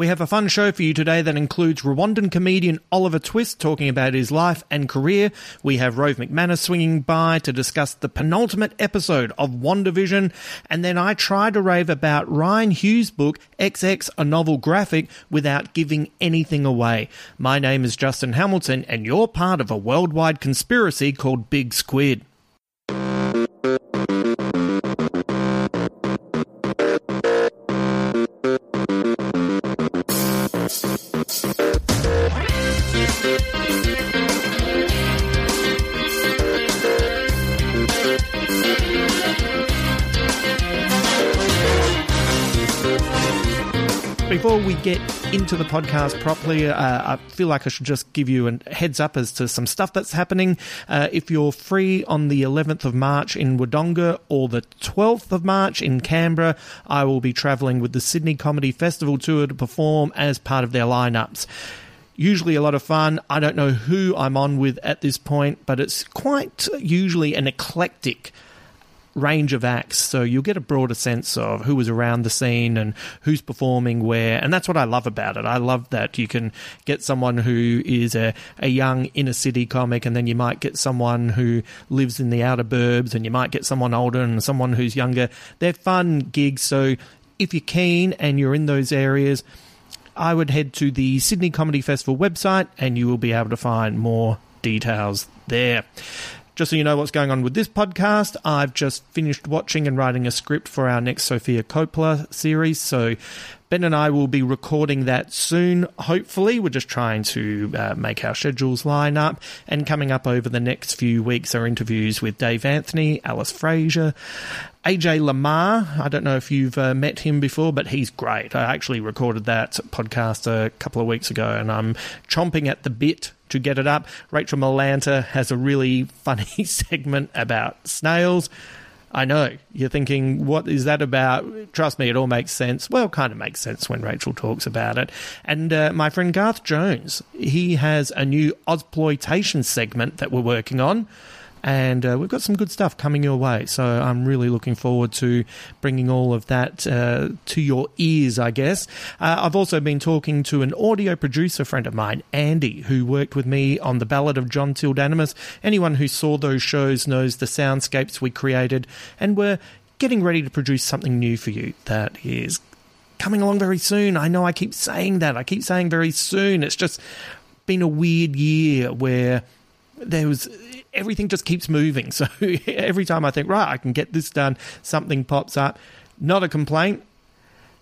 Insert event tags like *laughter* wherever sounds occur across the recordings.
We have a fun show for you today that includes Rwandan comedian Oliver Twist talking about his life and career. We have Rove McManus swinging by to discuss the penultimate episode of WandaVision. And then I try to rave about Rian Hughes' book, XX, a novel graphic, without giving anything away. My name is Justin Hamilton, and you're part of a worldwide conspiracy called Big Squid. Before we get into the podcast properly, uh, I feel like I should just give you a heads up as to some stuff that's happening. Uh, if you're free on the 11th of March in Wodonga or the 12th of March in Canberra, I will be travelling with the Sydney Comedy Festival Tour to perform as part of their lineups usually a lot of fun. I don't know who I'm on with at this point, but it's quite usually an eclectic range of acts, so you'll get a broader sense of who was around the scene and who's performing where, and that's what I love about it. I love that you can get someone who is a, a young inner city comic, and then you might get someone who lives in the outer burbs, and you might get someone older and someone who's younger. They're fun gigs, so if you're keen and you're in those areas, I would head to the Sydney Comedy Festival website and you will be able to find more details there. Just so you know what's going on with this podcast, I've just finished watching and writing a script for our next Sofia Coppola series. So Ben and I will be recording that soon, hopefully. We're just trying to uh, make our schedules line up. And coming up over the next few weeks are interviews with Dave Anthony, Alice Fraser, AJ Lamar. I don't know if you've uh, met him before, but he's great. I actually recorded that podcast a couple of weeks ago, and I'm chomping at the bit to get it up. Rachel Malanta has a really funny *laughs* segment about snails. I know. You're thinking, what is that about? Trust me, it all makes sense. Well, kind of makes sense when Rachel talks about it. And uh, my friend Garth Jones, he has a new Ozploitation segment that we're working on and uh, we've got some good stuff coming your way. So I'm really looking forward to bringing all of that uh, to your ears, I guess. Uh, I've also been talking to an audio producer friend of mine, Andy, who worked with me on The Ballad of John Tildanimus. Anyone who saw those shows knows the soundscapes we created, and we're getting ready to produce something new for you that is coming along very soon. I know I keep saying that. I keep saying very soon. It's just been a weird year where there was everything just keeps moving. *laughs* So every time I think, right, I can get this done, something pops up. Not a complaint.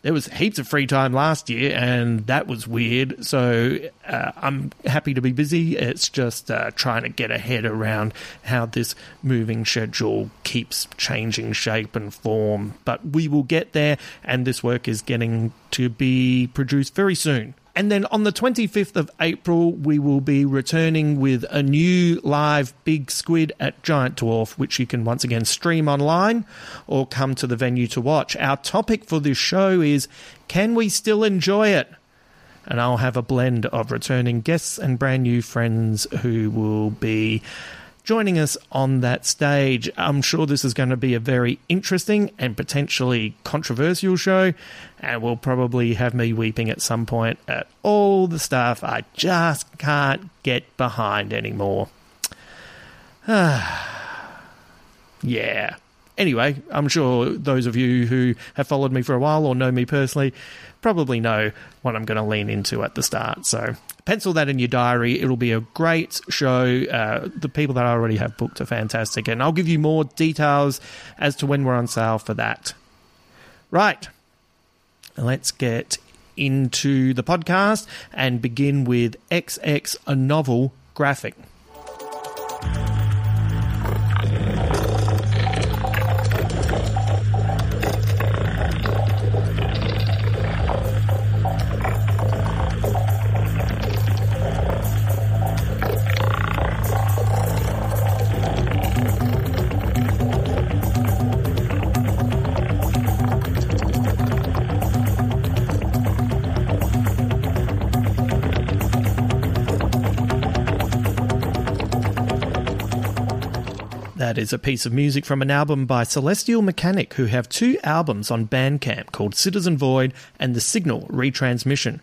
There was heaps of free time last year, and that was weird. So uh, I'm happy to be busy. It's just uh, trying to get ahead around how this moving schedule keeps changing shape and form. But we will get there, and this work is getting to be produced very soon And then on the 25th of April, we will be returning with a new live Big Squid at Giant Dwarf, which you can once again stream online or come to the venue to watch. Our topic for this show is Can we still enjoy it? And I'll have a blend of returning guests and brand new friends who will be joining us on that stage. I'm sure this is going to be a very interesting and potentially controversial show, and will probably have me weeping at some point at all the stuff I just can't get behind anymore. *sighs* yeah. Anyway, I'm sure those of you who have followed me for a while or know me personally probably know what I'm going to lean into at the start. So pencil that in your diary. It'll be a great show. Uh, the people that I already have booked are fantastic, and I'll give you more details as to when we're on sale for that. Right. Let's get into the podcast and begin with XX a novel graphic. That is a piece of music from an album by Celestial Mechanic, who have two albums on Bandcamp called Citizen Void and The Signal Retransmission.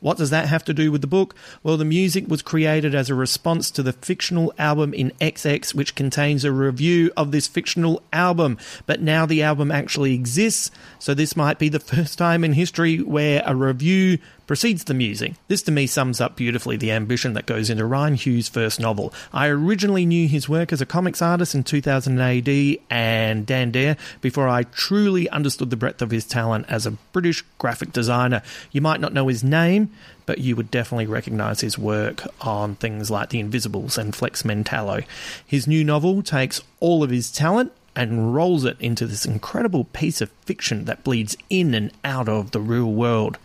What does that have to do with the book? Well, the music was created as a response to the fictional album in XX, which contains a review of this fictional album. But now the album actually exists, so this might be the first time in history where a review precedes the music. This to me sums up beautifully the ambition that goes into Rian Hughes' first novel. I originally knew his work as a comics artist in 2000 AD and Dan Dare before I truly understood the breadth of his talent as a British graphic designer. You might not know his name, but you would definitely recognize his work on things like The Invisibles and Flex Mentallo. His new novel takes all of his talent and rolls it into this incredible piece of fiction that bleeds in and out of the real world.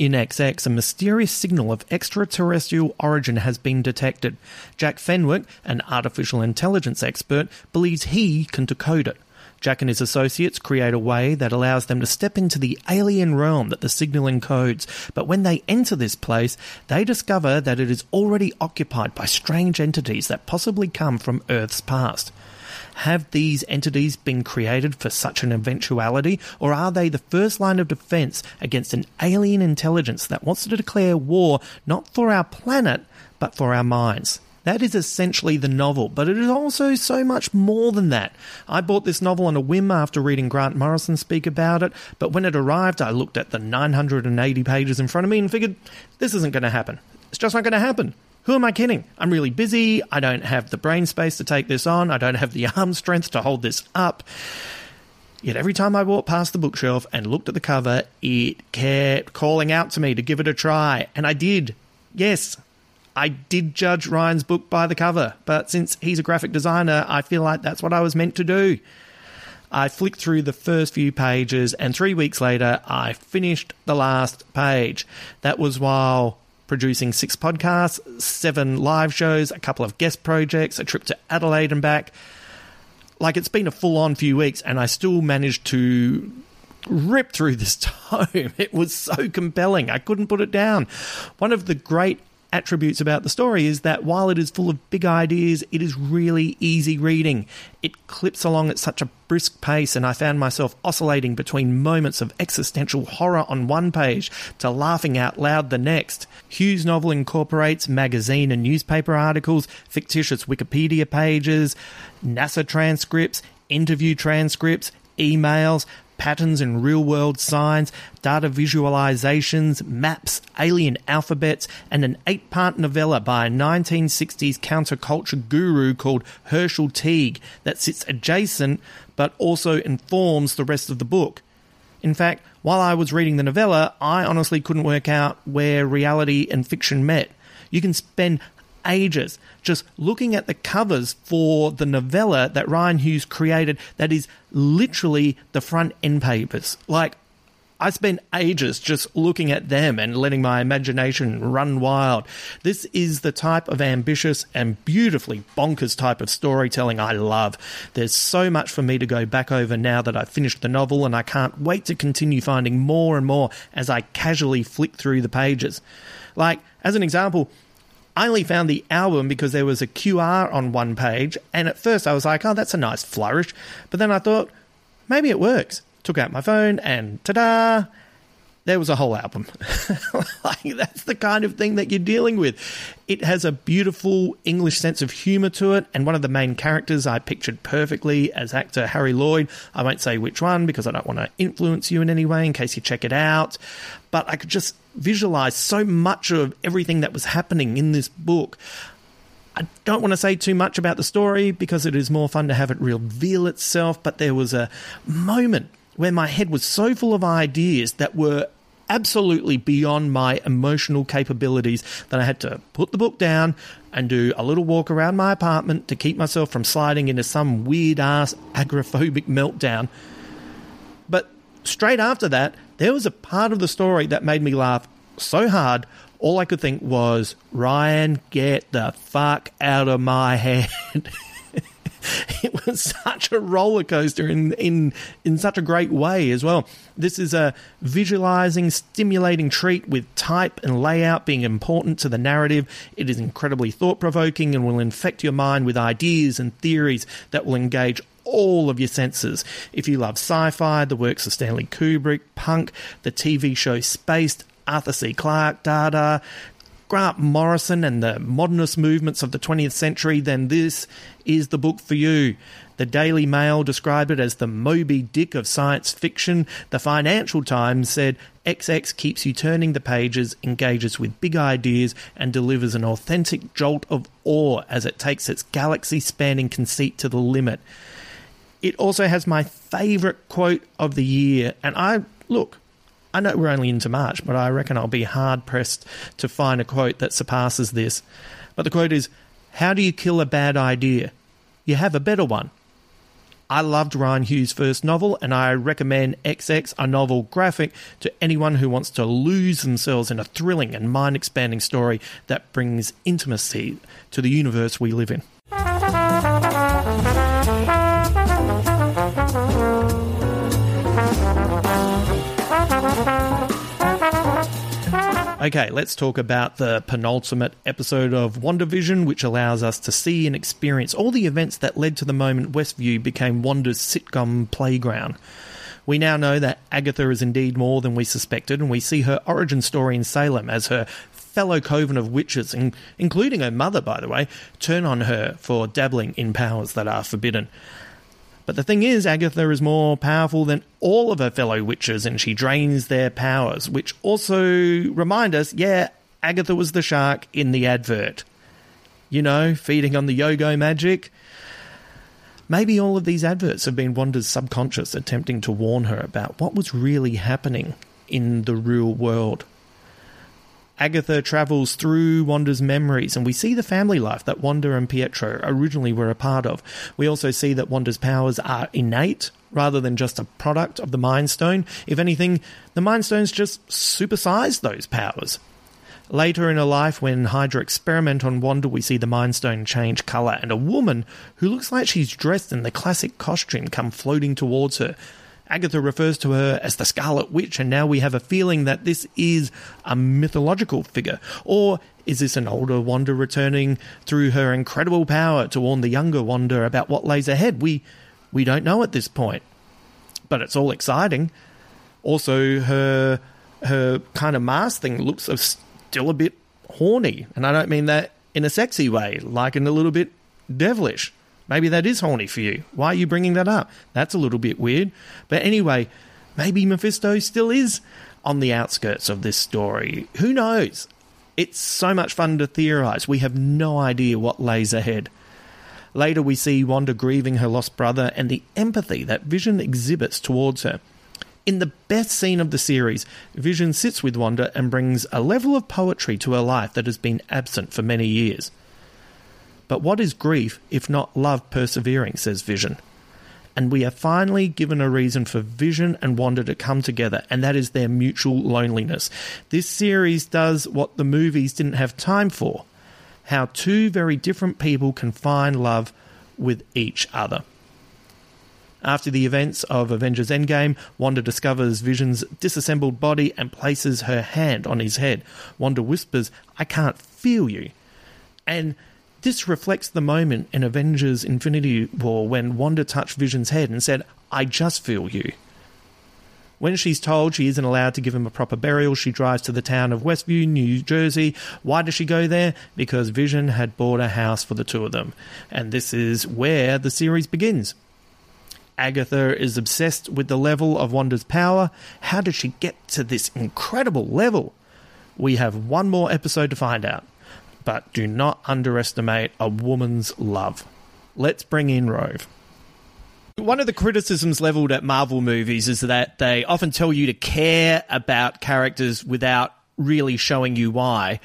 In XX, a mysterious signal of extraterrestrial origin has been detected. Jack Fenwick, an artificial intelligence expert, believes he can decode it. Jack and his associates create a way that allows them to step into the alien realm that the signal encodes, but when they enter this place, they discover that it is already occupied by strange entities that possibly come from Earth's past. Have these entities been created for such an eventuality, or are they the first line of defense against an alien intelligence that wants to declare war not for our planet, but for our minds? That is essentially the novel, but it is also so much more than that. I bought this novel on a whim after reading Grant Morrison speak about it, but when it arrived, I looked at the 980 pages in front of me and figured, this isn't going to happen. It's just not going to happen. Who am I kidding? I'm really busy. I don't have the brain space to take this on. I don't have the *laughs* arm strength to hold this up. Yet every time I walked past the bookshelf and looked at the cover, it kept calling out to me to give it a try. And I did. Yes, I did judge Rian's book by the cover. But since he's a graphic designer, I feel like that's what I was meant to do. I flicked through the first few pages, and three weeks later, I finished the last page. That was while producing six podcasts, seven live shows, a couple of guest projects, a trip to Adelaide and back. Like it's been a full on few weeks, and I still managed to rip through this *laughs* tome. It was so compelling. I couldn't put it down. One of the great attributes about the story is that while it is full of big ideas, it is really easy reading. It clips along at such a brisk pace, and I found myself oscillating between moments of existential horror on one page to laughing out loud the next. Hughes' novel incorporates magazine and newspaper articles, fictitious Wikipedia pages, NASA transcripts, interview transcripts, emails, patterns in real world signs, data visualizations, maps, alien alphabets, and an eight part novella by a 1960s counterculture guru called Herschel Teague that sits adjacent but also informs the rest of the book. In fact, while I was reading the novella, I honestly couldn't work out where reality and fiction met. You can spend ages just looking at the covers for the novella that Rian Hughes created that is literally the front end papers. Like, I spent ages just looking at them and letting my imagination run wild. This is the type of ambitious and beautifully bonkers type of storytelling I love. There's so much for me to go back over now that I've finished the novel, and I can't wait to continue finding more and more as I casually flick through the pages. Like, as an example, I only found the album because there was a QR on one page, and at first I was like, oh, that's a nice flourish. But then I thought, maybe it works took out my phone, and ta da! There was a whole album. *laughs* like, that's the kind of thing that you're dealing with. It has a beautiful English sense of humour to it, and one of the main characters I pictured perfectly as actor Harry Lloyd. I won't say which one because I don't want to influence you in any way in case you check it out. But I could just visualize so much of everything that was happening in this book. I don't want to say too much about the story because it is more fun to have it reveal itself, but there was a moment where my head was so full of ideas that were absolutely beyond my emotional capabilities that I had to put the book down and do a little walk around my apartment to keep myself from sliding into some weird ass agoraphobic meltdown. But straight after that, there was a part of the story that made me laugh so hard, all I could think was, Rian, get the fuck out of my *laughs* head. *laughs* it was such a roller coaster in, in in such a great way as well. This is a visualizing, stimulating treat with type and layout being important to the narrative. It is incredibly thought provoking and will infect your mind with ideas and theories that will engage all of your senses. If you love sci fi, the works of Stanley Kubrick, punk, the TV show Spaced, Arthur C. Clarke, Dada, Grant Morrison and the modernist movements of the 20th century, then this is the book for you. The Daily Mail described it as the Moby Dick of science fiction. The Financial Times said XX keeps you turning the pages, engages with big ideas, and delivers an authentic jolt of awe as it takes its galaxy spanning conceit to the limit. It also has my favourite quote of the year, and I look, I know we're only into March, but I reckon I'll be hard pressed to find a quote that surpasses this. But the quote is How do you kill a bad idea? You have a better one. I loved Rian Hughes' first novel, and I recommend XX, a novel graphic, to anyone who wants to lose themselves in a thrilling and mind expanding story that brings intimacy to the universe we live in. Okay, let's talk about the penultimate episode of WandaVision, which allows us to see and experience all the events that led to the moment Westview became Wanda's sitcom playground. We now know that Agatha is indeed more than we suspected, and we see her origin story in Salem as her fellow coven of witches, including her mother, by the way, turn on her for dabbling in powers that are forbidden. But the thing is, Agatha is more powerful than all of her fellow witches and she drains their powers, which also remind us yeah, Agatha was the shark in the advert. You know, feeding on the Yogo magic. Maybe all of these adverts have been Wanda's subconscious attempting to warn her about what was really happening in the real world. Agatha travels through Wanda's memories, and we see the family life that Wanda and Pietro originally were a part of. We also see that Wanda's powers are innate rather than just a product of the Mind Stone. If anything, the Mind Stones just supersize those powers. Later in her life, when Hydra experiment on Wanda, we see the Mind Stone change colour, and a woman who looks like she's dressed in the classic costume come floating towards her. Agatha refers to her as the Scarlet Witch, and now we have a feeling that this is a mythological figure. Or is this an older Wanda returning through her incredible power to warn the younger Wanda about what lays ahead? We we don't know at this point. But it's all exciting. Also, her her kind of mask thing looks still a bit horny, and I don't mean that in a sexy way, like in a little bit devilish. Maybe that is horny for you. Why are you bringing that up? That's a little bit weird. But anyway, maybe Mephisto still is on the outskirts of this story. Who knows? It's so much fun to theorize. We have no idea what lays ahead. Later, we see Wanda grieving her lost brother and the empathy that Vision exhibits towards her. In the best scene of the series, Vision sits with Wanda and brings a level of poetry to her life that has been absent for many years. But what is grief if not love persevering, says Vision. and we are finally given a reason for Vision and Wanda to come together, and that is their mutual loneliness. This series does what the movies didn't have time for how two very different people can find love with each other. After the events of Avengers Endgame, Wanda discovers Vision's disassembled body and places her hand on his head. Wanda whispers, I can't feel you. And this reflects the moment in Avengers Infinity War when Wanda touched Vision's head and said, I just feel you. When she's told she isn't allowed to give him a proper burial, she drives to the town of Westview, New Jersey. Why does she go there? Because Vision had bought a house for the two of them. And this is where the series begins. Agatha is obsessed with the level of Wanda's power. How did she get to this incredible level? We have one more episode to find out. But do not underestimate a woman's love. Let's bring in Rove. One of the criticisms leveled at Marvel movies is that they often tell you to care about characters without really showing you why.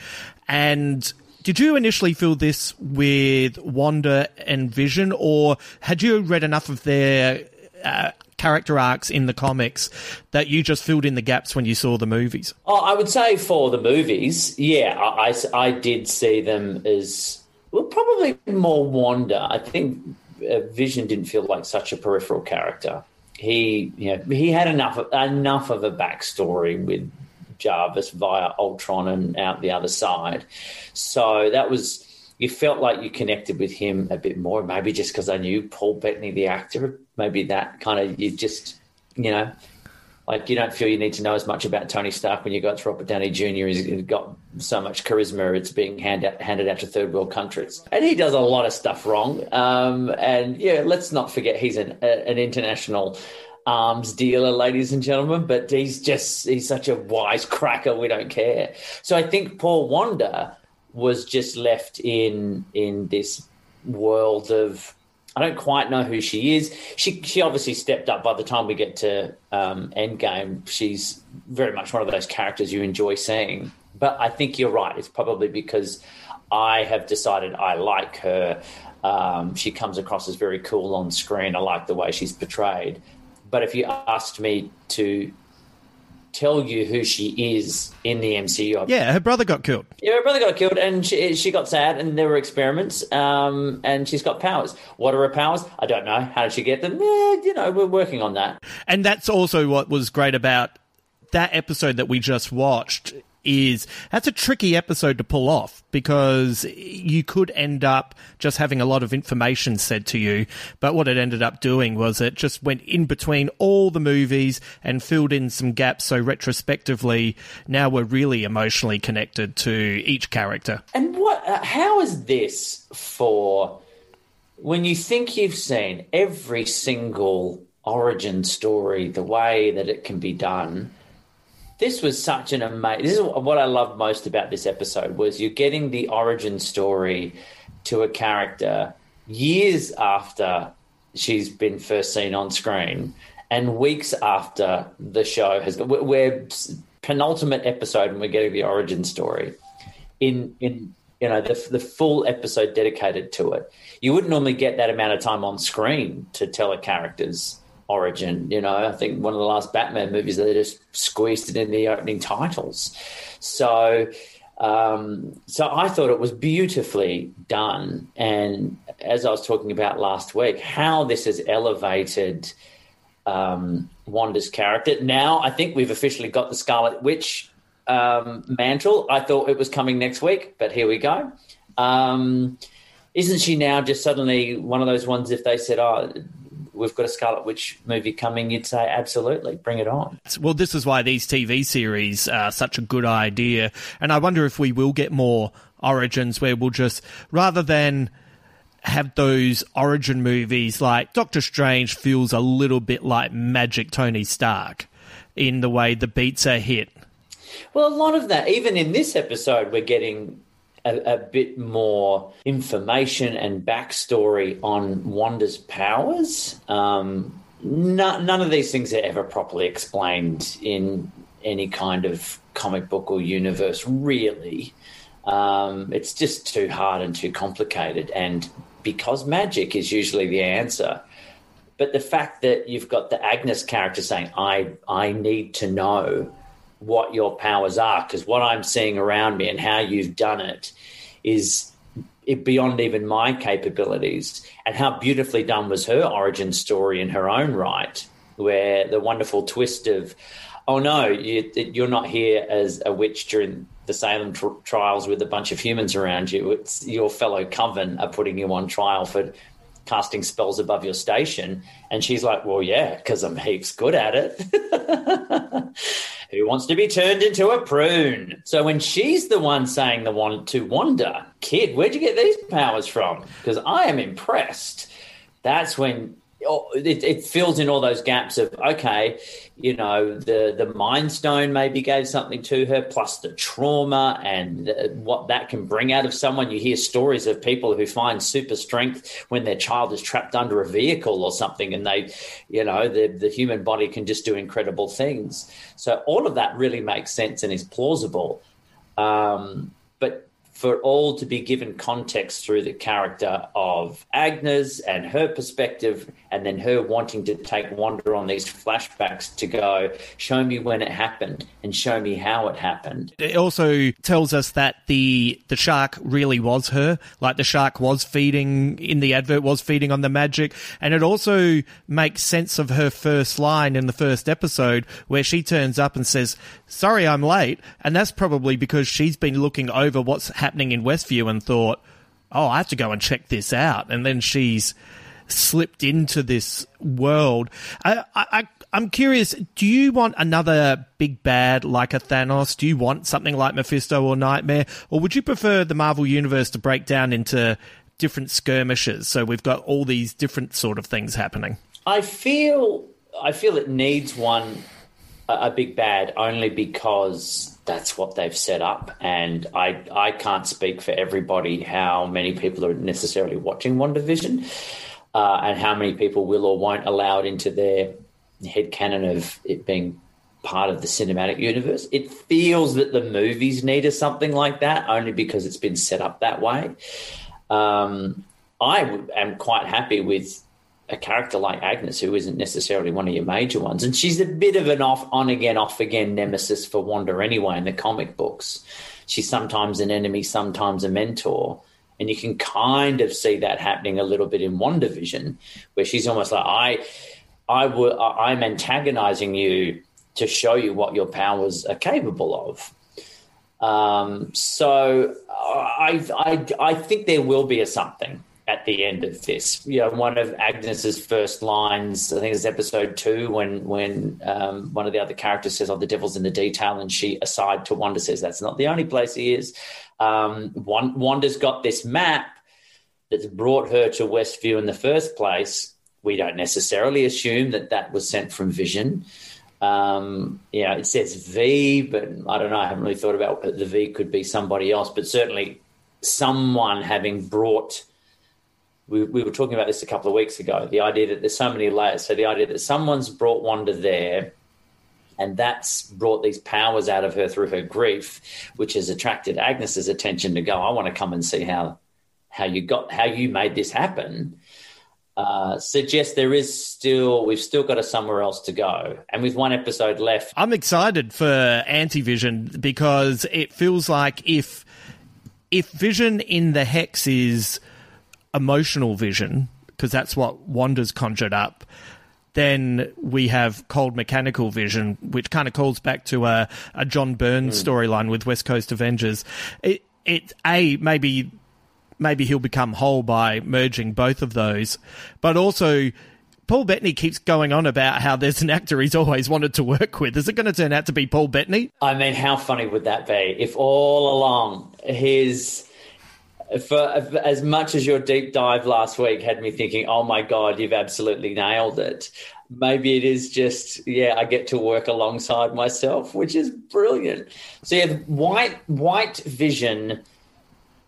And did you initially feel this with Wanda and Vision, or had you read enough of their uh, character arcs in the comics that you just filled in the gaps when you saw the movies? Oh, I would say for the movies, yeah, I, I, I did see them as well, probably more Wanda. I think uh, Vision didn't feel like such a peripheral character. He, you know, he had enough enough of a backstory with Jarvis via Ultron and out the other side. So that was you felt like you connected with him a bit more. Maybe just because I knew Paul Bettany, the actor. Maybe that kind of you just you know. Like you don't feel you need to know as much about Tony Stark when you got to Robert Downey Jr. He's got so much charisma; it's being handed out, handed out to third world countries, and he does a lot of stuff wrong. Um, and yeah, let's not forget he's an, a, an international arms dealer, ladies and gentlemen, but he's just he's such a wise cracker. We don't care. So I think Paul Wanda was just left in in this world of I don't quite know who she is. She she obviously stepped up by the time we get to um, Endgame. She's very much one of those characters you enjoy seeing. But I think you're right. It's probably because I have decided I like her. Um, she comes across as very cool on screen. I like the way she's portrayed. But if you asked me to tell you who she is in the MCU. Yeah, her brother got killed. Yeah, her brother got killed, and she, she got sad, and there were experiments, um, and she's got powers. What are her powers? I don't know. How did she get them? Eh, you know, we're working on that. And that's also what was great about that episode that we just watched is that's a tricky episode to pull off because you could end up just having a lot of information said to you. But what it ended up doing was it just went in between all the movies and filled in some gaps. So retrospectively, now we're really emotionally connected to each character. And what? Uh, how is this for when you think you've seen every single origin story, the way that it can be done? This was such an amazing. This is what I loved most about this episode was you're getting the origin story to a character years after she's been first seen on screen, and weeks after the show has. We're penultimate episode, and we're getting the origin story in in you know the the full episode dedicated to it. You wouldn't normally get that amount of time on screen to tell a character's origin. You know, I think one of the last Batman movies they just squeezed it in the opening titles. So, um, so I thought it was beautifully done. And as I was talking about last week, how this has elevated um, Wanda's character. Now I think we've officially got the Scarlet Witch um, mantle. I thought it was coming next week, but here we go. Um, isn't she now just suddenly one of those ones? If they said, "Oh, we've got a Scarlet Witch movie coming, you'd say absolutely, bring it on. Well, this is why these TV series are such a good idea, and I wonder if we will get more origins where we'll just rather than have those origin movies like Doctor Strange feels a little bit like Magic Tony Stark in the way the beats are hit. Well, a lot of that, even in this episode, we're getting a, a, bit more information and backstory on Wanda's powers. Um, no, none of these things are ever properly explained in any kind of comic book or universe, really. Um, it's just too hard and too complicated. And because magic is usually the answer, but the fact that you've got the Agnes character saying, "I I need to know what your powers are because what I'm seeing around me and how you've done it is beyond even my capabilities." And how beautifully done was her origin story in her own right, where the wonderful twist of, "Oh no, you, you're not here as a witch during." The Salem tr- trials with a bunch of humans around you. It's your fellow coven are putting you on trial for casting spells above your station. And she's like, Well, yeah, because I'm heaps good at it. *laughs* Who wants to be turned into a prune? So when she's the one saying the one to Wanda, kid, where'd you get these powers from? Because I am impressed. That's when it, it, fills in all those gaps of okay, you know, the the mind stone maybe gave something to her, plus the trauma and what that can bring out of someone. You hear stories of people who find super strength when their child is trapped under a vehicle or something, and they, you know, the the human body can just do incredible things. So all of that really makes sense and is plausible. Um, for all to be given context through the character of Agnes and her perspective, and then her wanting to take Wanda on these flashbacks to go, show me when it happened and show me how it happened. It also tells us that the the shark really was her, like the shark was feeding in the advert was feeding on the magic, and it also makes sense of her first line in the first episode where she turns up and says, "Sorry, I'm late," and that's probably because she's been looking over what's in Westview and thought, oh, I have to go and check this out. And then she's slipped into this world. I, I, I'm curious, do you want another big bad like a Thanos? Do you want something like Mephisto or Nightmare? Or would you prefer the Marvel Universe to break down into different skirmishes? So we've got all these different sort of things happening. I feel I feel it needs one a big bad only because that's what they've set up, and I I can't speak for everybody how many people are necessarily watching WandaVision, uh, and how many people will or won't allow it into their head canon of it being part of the cinematic universe. It feels that the movies needed something like that only because it's been set up that way. Um, I am quite happy with a character like Agnes, who isn't necessarily one of your major ones, and she's a bit of an off, on again, off again nemesis for Wanda anyway in the comic books. She's sometimes an enemy, sometimes a mentor, and you can kind of see that happening a little bit in WandaVision, where she's almost like, "I, I would, I'm antagonizing you to show you what your powers are capable of." Um, so I, I, I think there will be a something at the end of this. You know, one of Agnes's first lines, I think it's episode two, when when um, one of the other characters says, "Oh, the devil's in the detail," and she, aside to Wanda, says, "That's not the only place he is." Um, Wanda's got this map that's brought her to Westview in the first place. We don't necessarily assume that that was sent from Vision. Um, you know, it says V, but I don't know. I haven't really thought about the V could be somebody else, but certainly someone having brought we, we were talking about this a couple of weeks ago the idea that there's so many layers. So the idea that someone's brought Wanda there and that's brought these powers out of her through her grief, which has attracted Agnes's attention to go, I want to come and see how how you got how you made this happen. Uh, there is still we've still got a somewhere else to go, and with one episode left, I'm excited for Anti-Vision because it feels like if if Vision in the Hex is emotional vision, because that's what Wanda's conjured up, then we have cold mechanical vision, which kind of calls back to a, a John Byrne mm. storyline with West Coast Avengers. It, it a maybe maybe he'll become whole by merging both of those, but also. Paul Bettany keeps going on about how there's an actor he's always wanted to work with. Is it going to turn out to be Paul Bettany? I mean, how funny would that be if all along his for as much as your deep dive last week had me thinking, oh my God, you've absolutely nailed it. Maybe it is just, yeah, I get to work alongside myself, which is brilliant. So, yeah, white, white vision,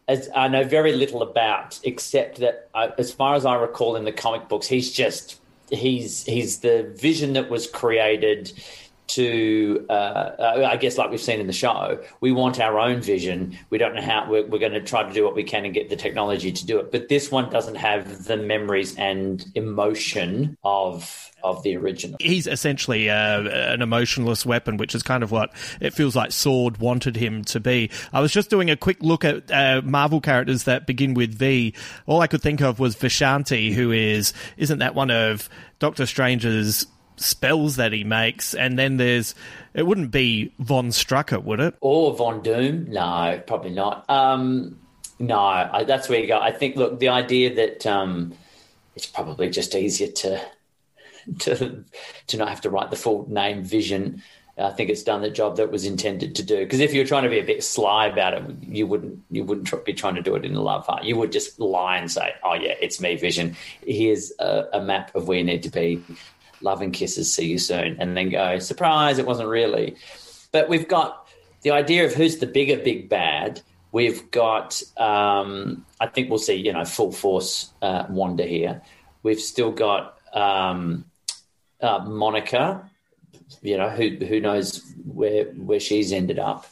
as I know very little about, except that I, as far as I recall in the comic books, he's just, he's, he's the vision that was created to, uh, I guess, like we've seen in the show, we want our own vision. We don't know how we're, we're going to try to do what we can and get the technology to do it. But this one doesn't have the memories and emotion of of the original. He's essentially uh, an emotionless weapon, which is kind of what it feels like Sword wanted him to be. I was just doing a quick look at uh, Marvel characters that begin with V. All I could think of was Vishanti, who is isn't that one of Doctor Strange's spells that he makes, and then there's it wouldn't be Von Strucker, would it? Or Von Doom? No, probably not. Um, no, I, that's where you go. I think. Look, the idea that um, it's probably just easier to *laughs* to to not have to write the full name Vision. I think it's done the job that was intended to do. Because if you're trying to be a bit sly about it, you wouldn't you wouldn't be trying to do it in a love heart. You would just lie and say, "Oh yeah, it's me, Vision. Here's a, a map of where you need to be love and kisses, see you soon, and then go, surprise, it wasn't really. But we've got the idea of who's the bigger big bad. We've got, um, I think we'll see, you know, full force uh, Wanda here. We've still got um, uh, Monica, you know, who who knows where where she's ended up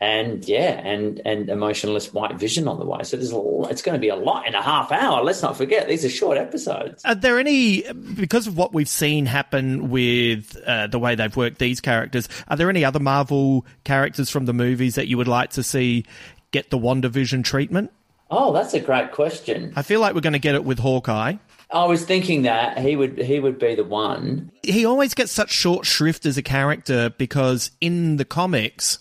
and yeah, and and emotionless white vision on the way. So there's a, it's going to be a lot in a half hour. Let's not forget these are short episodes. Are there any because of what we've seen happen with uh, the way they've worked these characters? Are there any other Marvel characters from the movies that you would like to see get the WandaVision treatment? Oh, that's a great question. I feel like we're going to get it with Hawkeye. I was thinking that he would he would be the one. He always gets such short shrift as a character because in the comics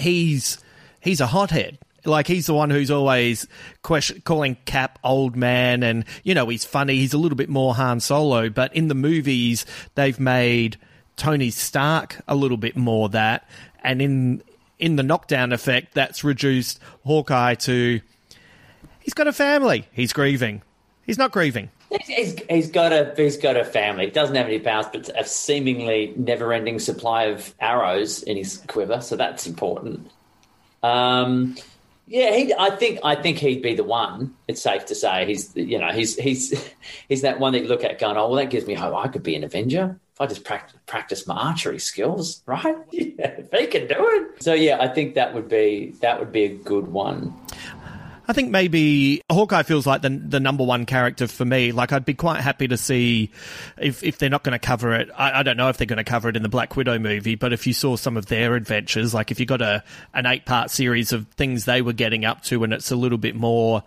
he's he's a hothead. Like he's the one who's always question, calling Cap old man, and you know he's funny. He's a little bit more Han Solo, but in the movies they've made Tony Stark a little bit more that, and in in the knockdown effect, that's reduced Hawkeye to he's got a family. He's grieving. He's not grieving. He's, he's got a he's got a family. He doesn't have any powers, but a seemingly never-ending supply of arrows in his quiver. So that's important. Um, yeah, he, I think I think he'd be the one. It's safe to say he's you know he's he's *laughs* he's that one that you look at going, oh well, that gives me hope. I could be an Avenger if I just practice, practice my archery skills, *laughs* right? Yeah, *laughs* if he can do it. So yeah, I think that would be that would be a good one. I think maybe Hawkeye feels like the the number one character for me. Like I'd be quite happy to see if if they're not going to cover it. I, I, don't know if they're going to cover it in the Black Widow movie, but if you saw some of their adventures, like if you got a an eight part series of things they were getting up to, and it's a little bit more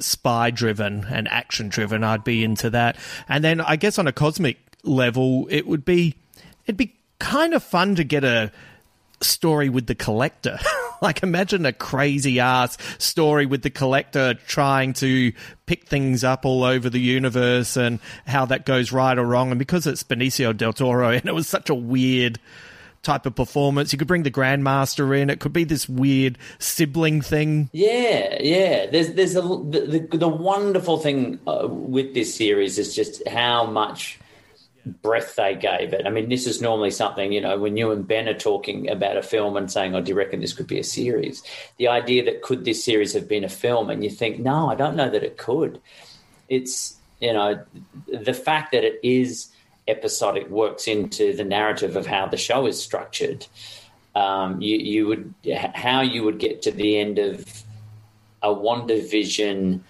spy driven and action driven, I'd be into that. And then I guess on a cosmic level, it would be it'd be kind of fun to get a story with the collector. *laughs* like imagine a crazy ass story with the collector trying to pick things up all over the universe and how that goes right or wrong. And because it's Benicio del Toro *laughs* and it was such a weird type of performance. You could bring the Grandmaster in. It could be this weird sibling thing. Yeah, yeah. There's there's a the, the, the wonderful thing uh, with this series is just how much breath they gave it. I mean, this is normally something, you know, when you and Ben are talking about a film and saying, Oh, do you reckon this could be a series? The idea that could this series have been a film? And you think, No, I don't know that it could. It's, you know, the fact that it is episodic works into the narrative of how the show is structured. Um, you, you would, how you would get to the end of a WandaVision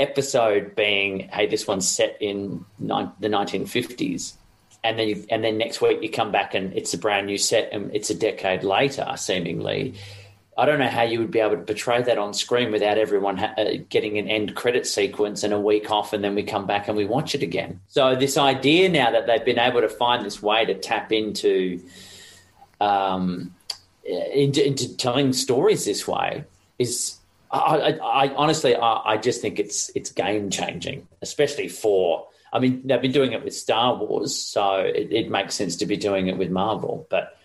episode being, hey, this one's set in the 1950s. And then, you, and then next week you come back and it's a brand new set and it's a decade later, seemingly. I don't know how you would be able to portray that on screen without everyone ha- uh, getting an end credit sequence and a week off, and then we come back and we watch it again. So this idea now that they've been able to find this way to tap into, um, into, into telling stories this way is I, I, I honestly, I, I, just think it's it's game changing, especially for. I mean, they've been doing it with Star Wars, so it, it, makes sense to be doing it with Marvel. But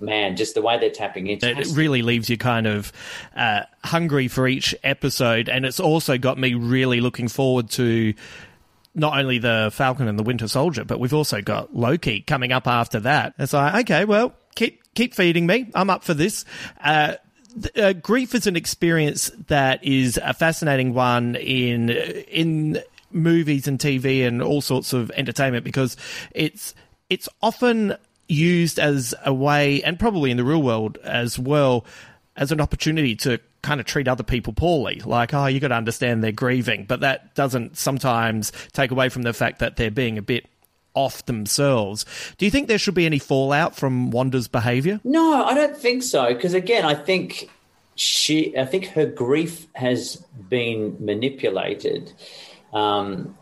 man, just the way they're tapping into it, it really leaves you kind of uh, hungry for each episode, and it's also got me really looking forward to not only the Falcon and the Winter Soldier, but we've also got Loki coming up after that. It's like, okay, well, keep keep feeding me. I'm up for this. Uh, uh, grief is an experience that is a fascinating one in in movies and TV and all sorts of entertainment because it's it's often used as a way, and probably in the real world as well, as an opportunity to kind of treat other people poorly. Like, oh, you got to understand they're grieving, but that doesn't sometimes take away from the fact that they're being a bit off themselves. Do you think there should be any fallout from Wanda's behavior? No, I don't think so. Because again, I think she, I think her grief has been manipulated. Um,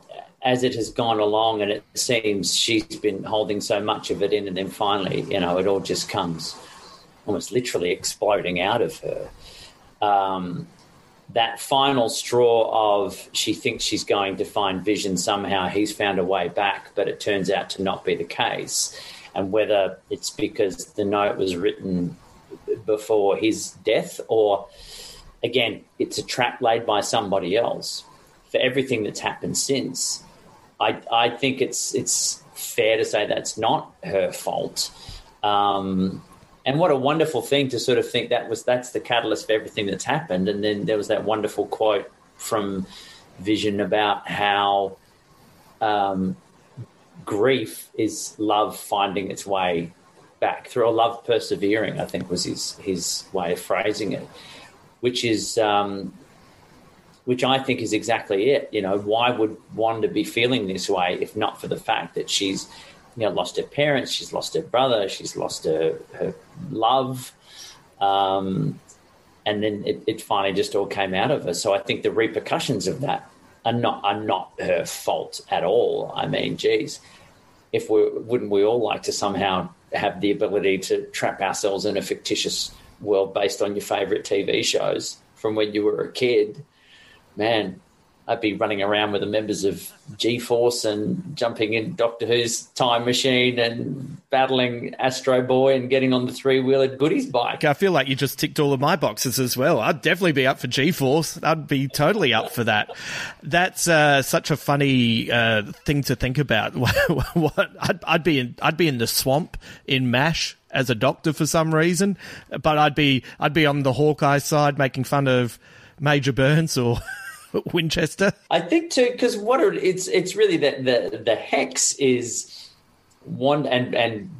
as it has gone along, and it seems she's been holding so much of it in, and then finally, you know, it all just comes almost literally exploding out of her. Um, that final straw of she thinks she's going to find vision somehow, he's found a way back, but it turns out to not be the case. And whether it's because the note was written before his death or, again, it's a trap laid by somebody else for everything that's happened since. I, I think it's it's fair to say that's not her fault. Um, and what a wonderful thing to sort of think that was that's the catalyst for everything that's happened. And then there was that wonderful quote from Vision about how um, grief is love finding its way back through, or love persevering. I think was his his way of phrasing it, which is um, which I think is exactly it. You know, why would Wanda be feeling this way if not for the fact that she's, you know, lost her parents, she's lost her brother, she's lost her, her love. Um, and then it, it finally just all came out of her. So I think the repercussions of that are not are not her fault at all. I mean, geez, if we wouldn't we all like to somehow have the ability to trap ourselves in a fictitious world based on your favorite TV shows from when you were a kid? man, I'd be running around with the members of G Force and jumping in Doctor Who's time machine and battling Astro Boy and getting on the three wheeled goodies bike. I feel like you just ticked all of my boxes as well. I'd definitely be up for G Force. I'd be totally up for that. That's uh, such a funny uh, thing to think about. *laughs* what I'd, I'd be in, I'd be in the swamp in Mash as a doctor for some reason, but I'd be I'd be on the Hawkeye side making fun of Major Burns or. *laughs* Winchester? I think too, because what are, it's it's really that the the hex is one and and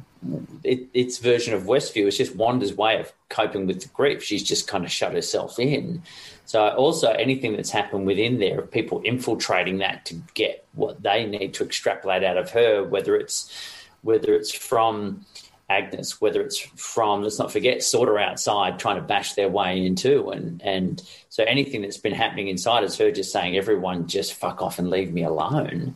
it, its version of Westview is just Wanda's way of coping with the grief. She's just kind of shut herself in. So also anything that's happened within there, people infiltrating that to get what they need to extrapolate out of her, whether it's whether it's from Agnes, whether it's from, let's not forget, sort of outside trying to bash their way into. And, and so anything that's been happening inside is her just saying, everyone just fuck off and leave me alone.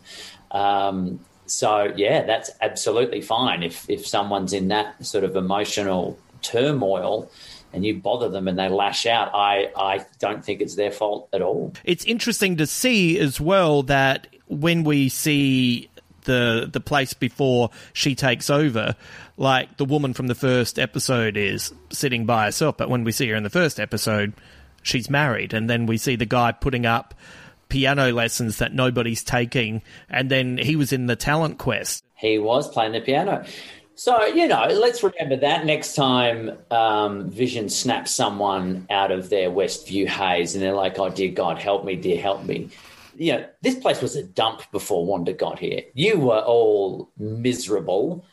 Um, so, yeah, that's absolutely fine. If, if someone's in that sort of emotional turmoil, and you bother them and they lash out, I, I don't think it's their fault at all. It's interesting to see as well that when we see the the place before she takes over, like the woman from the first episode is sitting by herself. But when we see her in the first episode, she's married, and then we see the guy putting up piano lessons that nobody's taking, and then he was in the talent quest. He was playing the piano. So, you know, let's remember that next time um, Vision snaps someone out of their Westview haze and they're like, oh, dear God, help me, dear, help me you know, this place was a dump before Wanda got here. You were all miserable,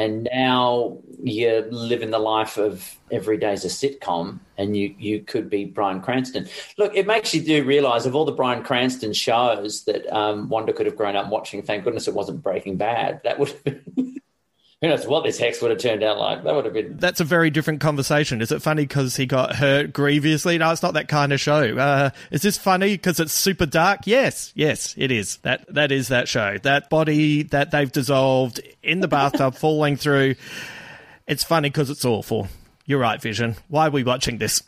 and now you're living the life of every day's a sitcom, and you you could be Bryan Cranston. Look, it makes you do realize of all the Bryan Cranston shows that um, Wanda could have grown up watching. Thank goodness it wasn't Breaking Bad. That would have been. Who knows what this hex would have turned out like. That would have been. That's a very different conversation. Is it funny because he got hurt grievously? No, it's not that kind of show. Uh, is this funny because it's super dark? Yes, yes, it is. That that is that show. That body that they've dissolved in the bathtub, *laughs* falling through. It's funny because it's awful. You're right, Vision. Why are we watching this?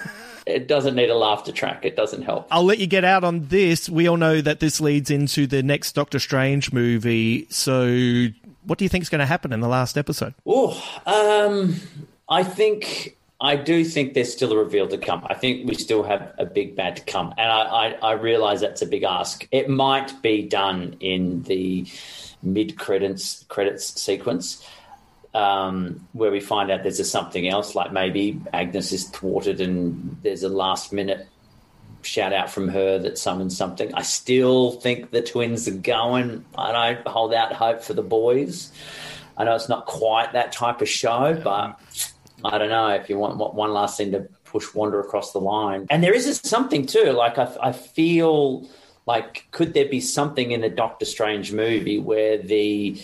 *laughs* it doesn't need a laughter track. It doesn't help. I'll let you get out on this. We all know that this leads into the next Doctor Strange movie. So what do you think is going to happen in the last episode? Oh, um, I think I do think there's still a reveal to come. I think we still have a big bad to come, and I, I, I realize that's a big ask. It might be done in the mid credits credits sequence. Um, where we find out there's a something else, like maybe Agnes is thwarted and there's a last minute shout out from her that summons something. I still think the twins are going, I don't hold out hope for the boys. I know it's not quite that type of show, but I don't know if you want one last thing to push Wanda across the line. And there is something too. Like I, I feel like could there be something in a Doctor Strange movie where the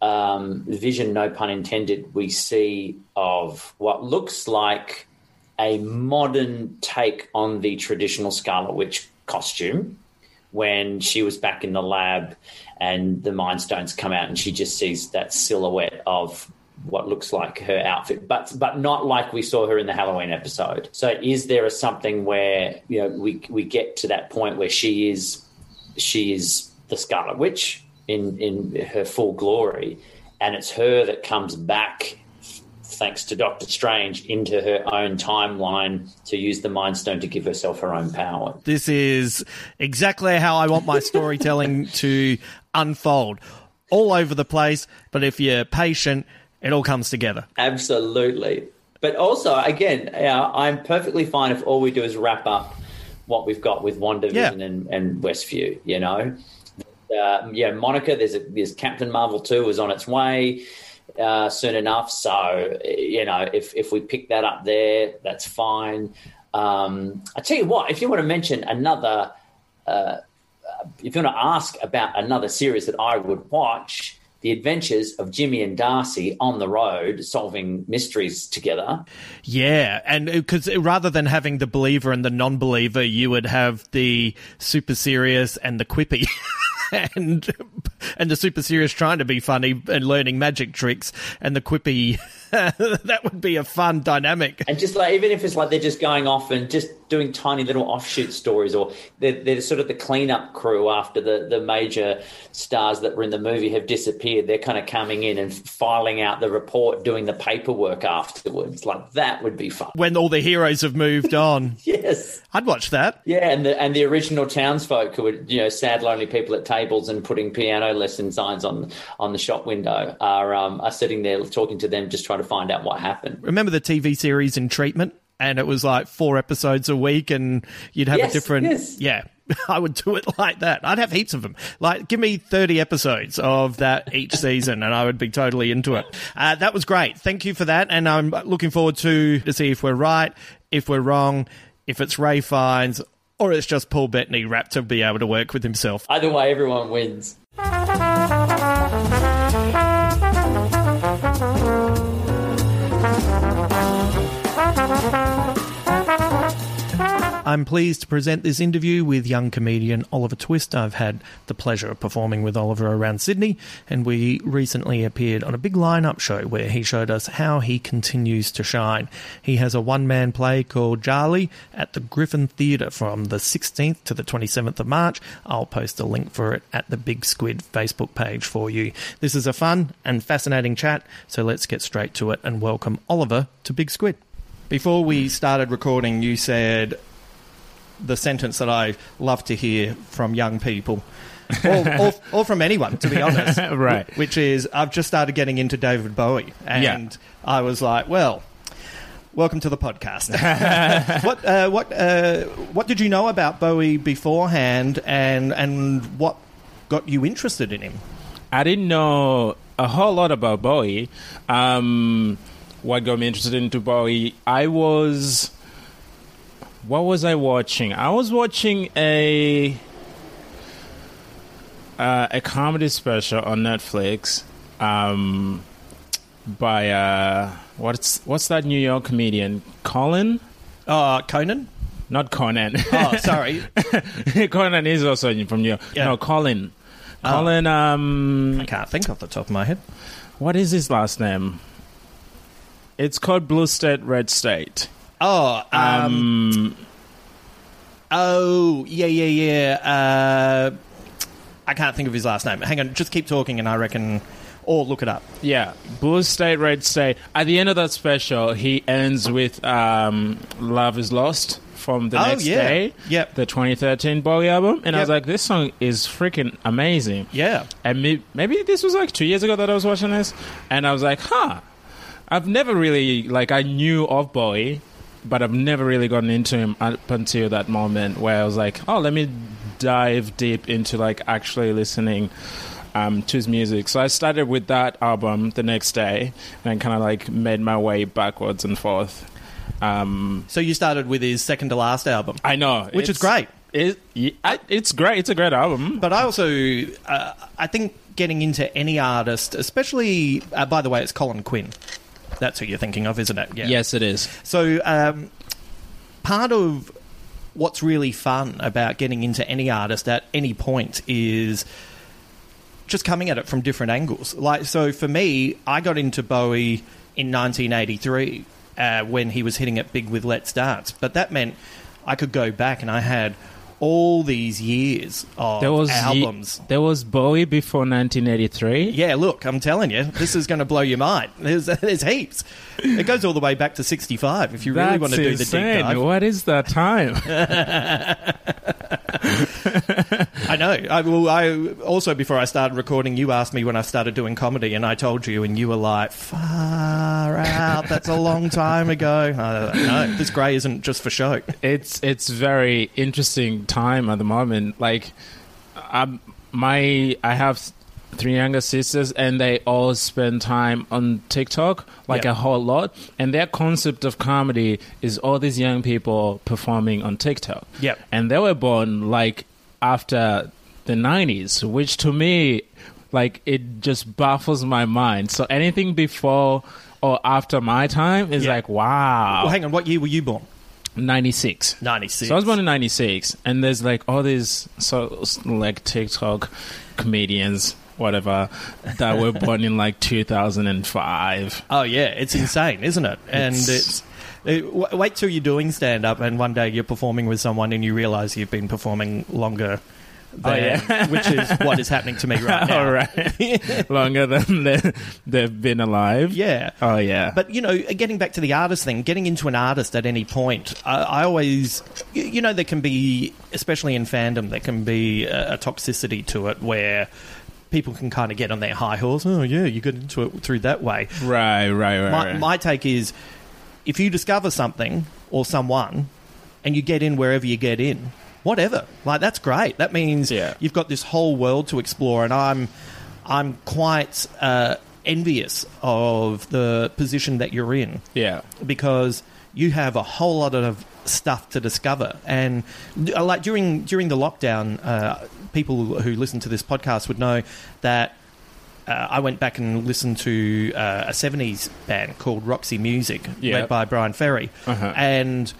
um, vision, no pun intended, we see of what looks like a modern take on the traditional Scarlet Witch costume when she was back in the lab and the Mind Stones come out and she just sees that silhouette of what looks like her outfit, but but not like we saw her in the Halloween episode. So is there a something where you know we we get to that point where she is she is the Scarlet Witch in in her full glory, and it's her that comes back thanks to Doctor Strange, into her own timeline to use the Mind Stone to give herself her own power. This is exactly how I want my storytelling *laughs* to unfold. All over the place, but if you're patient, it all comes together. Absolutely. But also, again, uh, I'm perfectly fine if all we do is wrap up what we've got with WandaVision yeah. and, and Westview, you know? Uh, yeah, Monica, there's, a, there's Captain Marvel 2 is on its way uh, soon enough. So, you know, if, if we pick that up there, that's fine. Um, I tell you what, if you want to mention another, uh, if you want to ask about another series that I would watch, the adventures of Jimmy and Darcy on the road solving mysteries together. Yeah, and because uh, rather than having the believer and the non believer, you would have the super serious and the quippy. *laughs* *laughs* and and the super serious trying to be funny and learning magic tricks, and the quippy *laughs* that would be a fun dynamic. And just like even if it's like they're just going off and just doing tiny little offshoot stories, or they're, they're sort of the cleanup crew after the the major stars that were in the movie have disappeared. They're kind of coming in and filing out the report, doing the paperwork afterwards. Like that would be fun when all the heroes have moved on. *laughs* yes, I'd watch that. Yeah, and the and the original townsfolk who were you know sad lonely people at tables and putting piano lesson signs on on the shop window are um, are sitting there talking to them, just trying to find out what happened. Remember the TV series in treatment? And it was like four episodes a week, and you'd have yes, a different. Yes. Yeah, *laughs* I would do it like that. I'd have heaps of them. Like, give me 30 episodes of that each season, and I would be totally into it. Uh, that was great. Thank you for that. And I'm looking forward to, to see if we're right, if we're wrong, if it's Rafe Fiennes, or it's just Paul Bettany wrapped to be able to work with himself. Either way, everyone wins. I'm pleased to present this interview with young comedian Oliver Twist. I've had the pleasure of performing with Oliver around Sydney, and we recently appeared on a big lineup show where he showed us how he continues to shine. He has a one man play called Charlie at the Griffin Theatre from the 16th to the 27th of March. I'll post a link for it at the Big Squid Facebook page for you. This is a fun and fascinating chat, so let's get straight to it and welcome Oliver to Big Squid. Before we started recording, you said the sentence that I love to hear from young people. or, or, or, from anyone, to be *laughs* honest. right. Which is, I've just started getting into David Bowie. And yeah. I was like, well, welcome to the podcast. *laughs* what, uh, what, uh, what did you know about Bowie beforehand and, and what got you interested in him? I didn't know a whole lot about Bowie. Um, what got me interested into Bowie? I was what was I watching? I was watching a uh, a comedy special on Netflix um, by uh, what's what's that New York comedian Colin? Uh, Conan. Not Conan. Oh, sorry. *laughs* Conan is also from New York. Yeah. No, Colin. Oh. Colin. Um, I can't think off the top of my head. What is his last name? It's called Blue State, Red State. Oh, um, um, oh, yeah, yeah, yeah. Uh, I can't think of his last name. Hang on, just keep talking, and I reckon, or look it up. Yeah, Blue State, Red State. At the end of that special, he ends with um, "Love Is Lost." From the oh, next yeah. day, yep. the 2013 Bowie album, and yep. I was like, "This song is freaking amazing." Yeah, and maybe, maybe this was like two years ago that I was watching this, and I was like, "Huh." I've never really like I knew of Bowie, but I've never really gotten into him up until that moment where I was like, oh, let me dive deep into like actually listening um, his music. So I started with that album the next day, and kind of like made my way backwards and forth. Um, So you started with his second to last album. I know, Which is great. It, it's great. It's a great album. But I also, uh, I think getting into any artist, especially, uh, by the way, it's Colin Quinn. That's what you're thinking of, isn't it? Yeah. Yes, it is. So, um, part of what's really fun about getting into any artist at any point is just coming at it from different angles. Like, so for me, I got into Bowie in 1983 uh, when he was hitting it big with Let's Dance, but that meant I could go back and I had all these years of There was albums. There was Bowie before 1983. Yeah, look, I'm telling you, this is going to blow your mind. There's, there's heaps. It goes all the way back to 65 if you really That's want to do the deep insane. dive. What is that time? *laughs* *laughs* I know. I, well, I also before I started recording, you asked me when I started doing comedy, and I told you, and you were like, "Far out. That's a long time ago." Uh, no, this grey isn't just for show. it's it's very interesting time at the moment. Like, um, my I have three younger sisters, and they all spend time on TikTok, like Yeah. a whole lot. And their concept of comedy is all these young people performing on TikTok. Yep. and they were born like after the '90s, which to me, like, it just baffles my mind. So anything before or after my time is Yeah. like, wow. Well, hang on. What year were you born? 96. 96. So I was born in 96, and there's like all these, so like TikTok comedians, whatever, that were *laughs* born in like 2005. Oh yeah, it's insane, isn't it? And It's- it's. it- w- wait till you're doing stand up, and one day you're performing with someone, and you realise you've been performing longer. Oh, than, Oh, yeah. *laughs* which is what is happening to me right now. All right. *laughs* Longer than they, they've been alive. Yeah. Oh, yeah. But you know, getting back to the artist thing, getting into an artist at any point, I, I always, you know, there can be, especially in fandom, there can be a, a toxicity to it where people can kind of get on their high horse. Oh yeah, you get into it through that way. right, right, right. My, right. my take is, if you discover something or someone, and you get in wherever you get in, whatever, like that's great. That means Yeah. you've got this whole world to explore, and I'm, I'm quite uh, envious of the position that you're in yeah. because you have a whole lot of stuff to discover. And uh, like during during the lockdown, uh, people who listen to this podcast would know that. Uh, I went back and listened to uh, a 70s band called Roxy Music, Yeah. led by Bryan Ferry. Uh-huh. And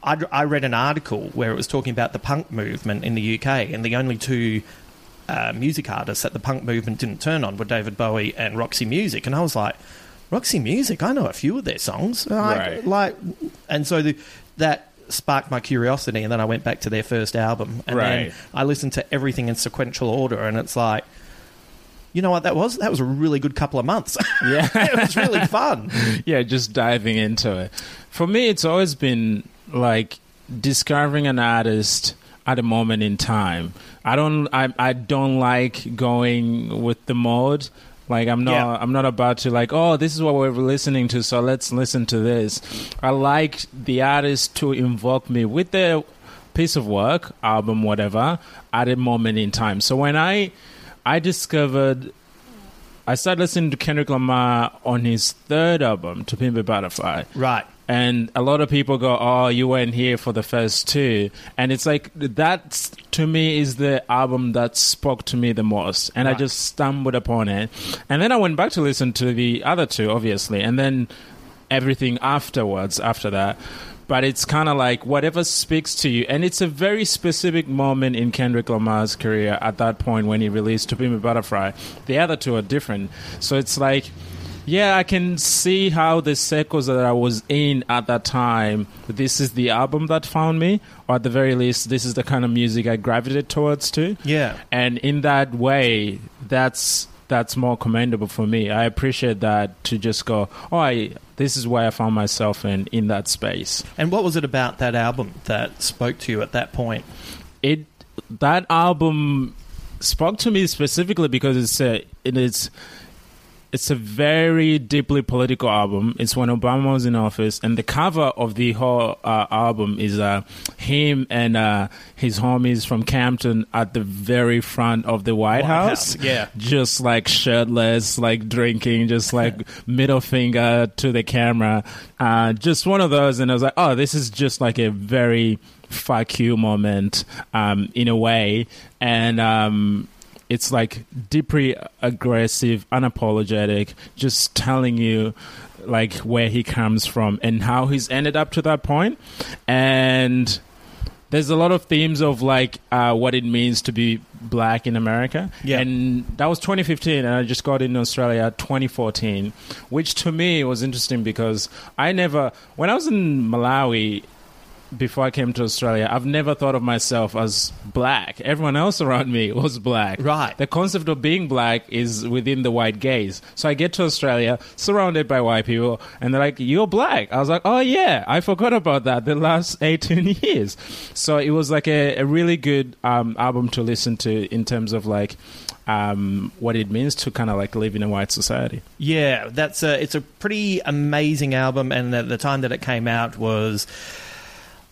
I, I read an article where it was talking about the punk movement in the UK, and the only two uh, music artists that the punk movement didn't turn on were David Bowie and Roxy Music. And I was like, Roxy Music, I know a few of their songs. Right. like and so the, that sparked my curiosity, and then I went back to their first album, and Right. then I listened to everything in sequential order, and it's like, you know what that was? That was a really good couple of months. *laughs* Yeah. it was really fun. *laughs* yeah, just diving into it. For me, it's always been like discovering an artist at a moment in time. I don't, I, I don't like going with the mode. Like I'm not, Yeah. I'm not about to like, oh, this is what we're listening to, so let's listen to this. I like the artist to invoke me with their piece of work, album, whatever, at a moment in time. So when I, I discovered I started listening to Kendrick Lamar on his third album, To Pimp a Butterfly. Right. And a lot of people go, "Oh, you weren't here for the first two. and it's like that to me is the album that spoke to me the most, and I just stumbled upon it, and then I went back to listen to the other two, obviously, and then everything afterwards after that. But it's kind of like whatever speaks to you, and it's a very specific moment in Kendrick Lamar's career at that point when he released "To Pimp a Butterfly." The other two are different, so it's like yeah, I can see how the circles that I was in at that time, this is the album that found me, or at the very least, this is the kind of music I gravitated towards too. Yeah. And in that way, that's that's more commendable for me. I appreciate that to just go, oh, I, this is where I found myself in in that space. And what was it about that album that spoke to you at that point? It that album spoke to me specifically because it's a, it is it's a very deeply political album. It's when Obama was in office, and the cover of the whole uh, album is uh, him and uh, his homies from Compton at the very front of the White, White House. House, yeah. *laughs* just like shirtless, like drinking, just like *laughs* middle finger to the camera. Uh, just one of those, and I was like, oh, this is just like a very fuck you moment um, in a way, and. Um, it's like deeply aggressive, unapologetic, just telling you like where he comes from and how he's ended up to that point. And there's a lot of themes of like uh, what it means to be black in America. Yeah. And that was 2015, and I just got in Australia 2014, which to me was interesting because I never, when I was in Malawi, before I came to Australia, I've never thought of myself as black. Everyone else around me *laughs* was black. Right. The concept of being black is within the white gaze. So I get to Australia, surrounded by white people, and they're like, You're black. I was like, Oh, yeah, I forgot about that the last *laughs* 18 years. So it was like a, a really good um, album to listen to in terms of like, um, what it means to kind of like live in a white society. Yeah, that's a, it's a pretty amazing album, and the time that it came out was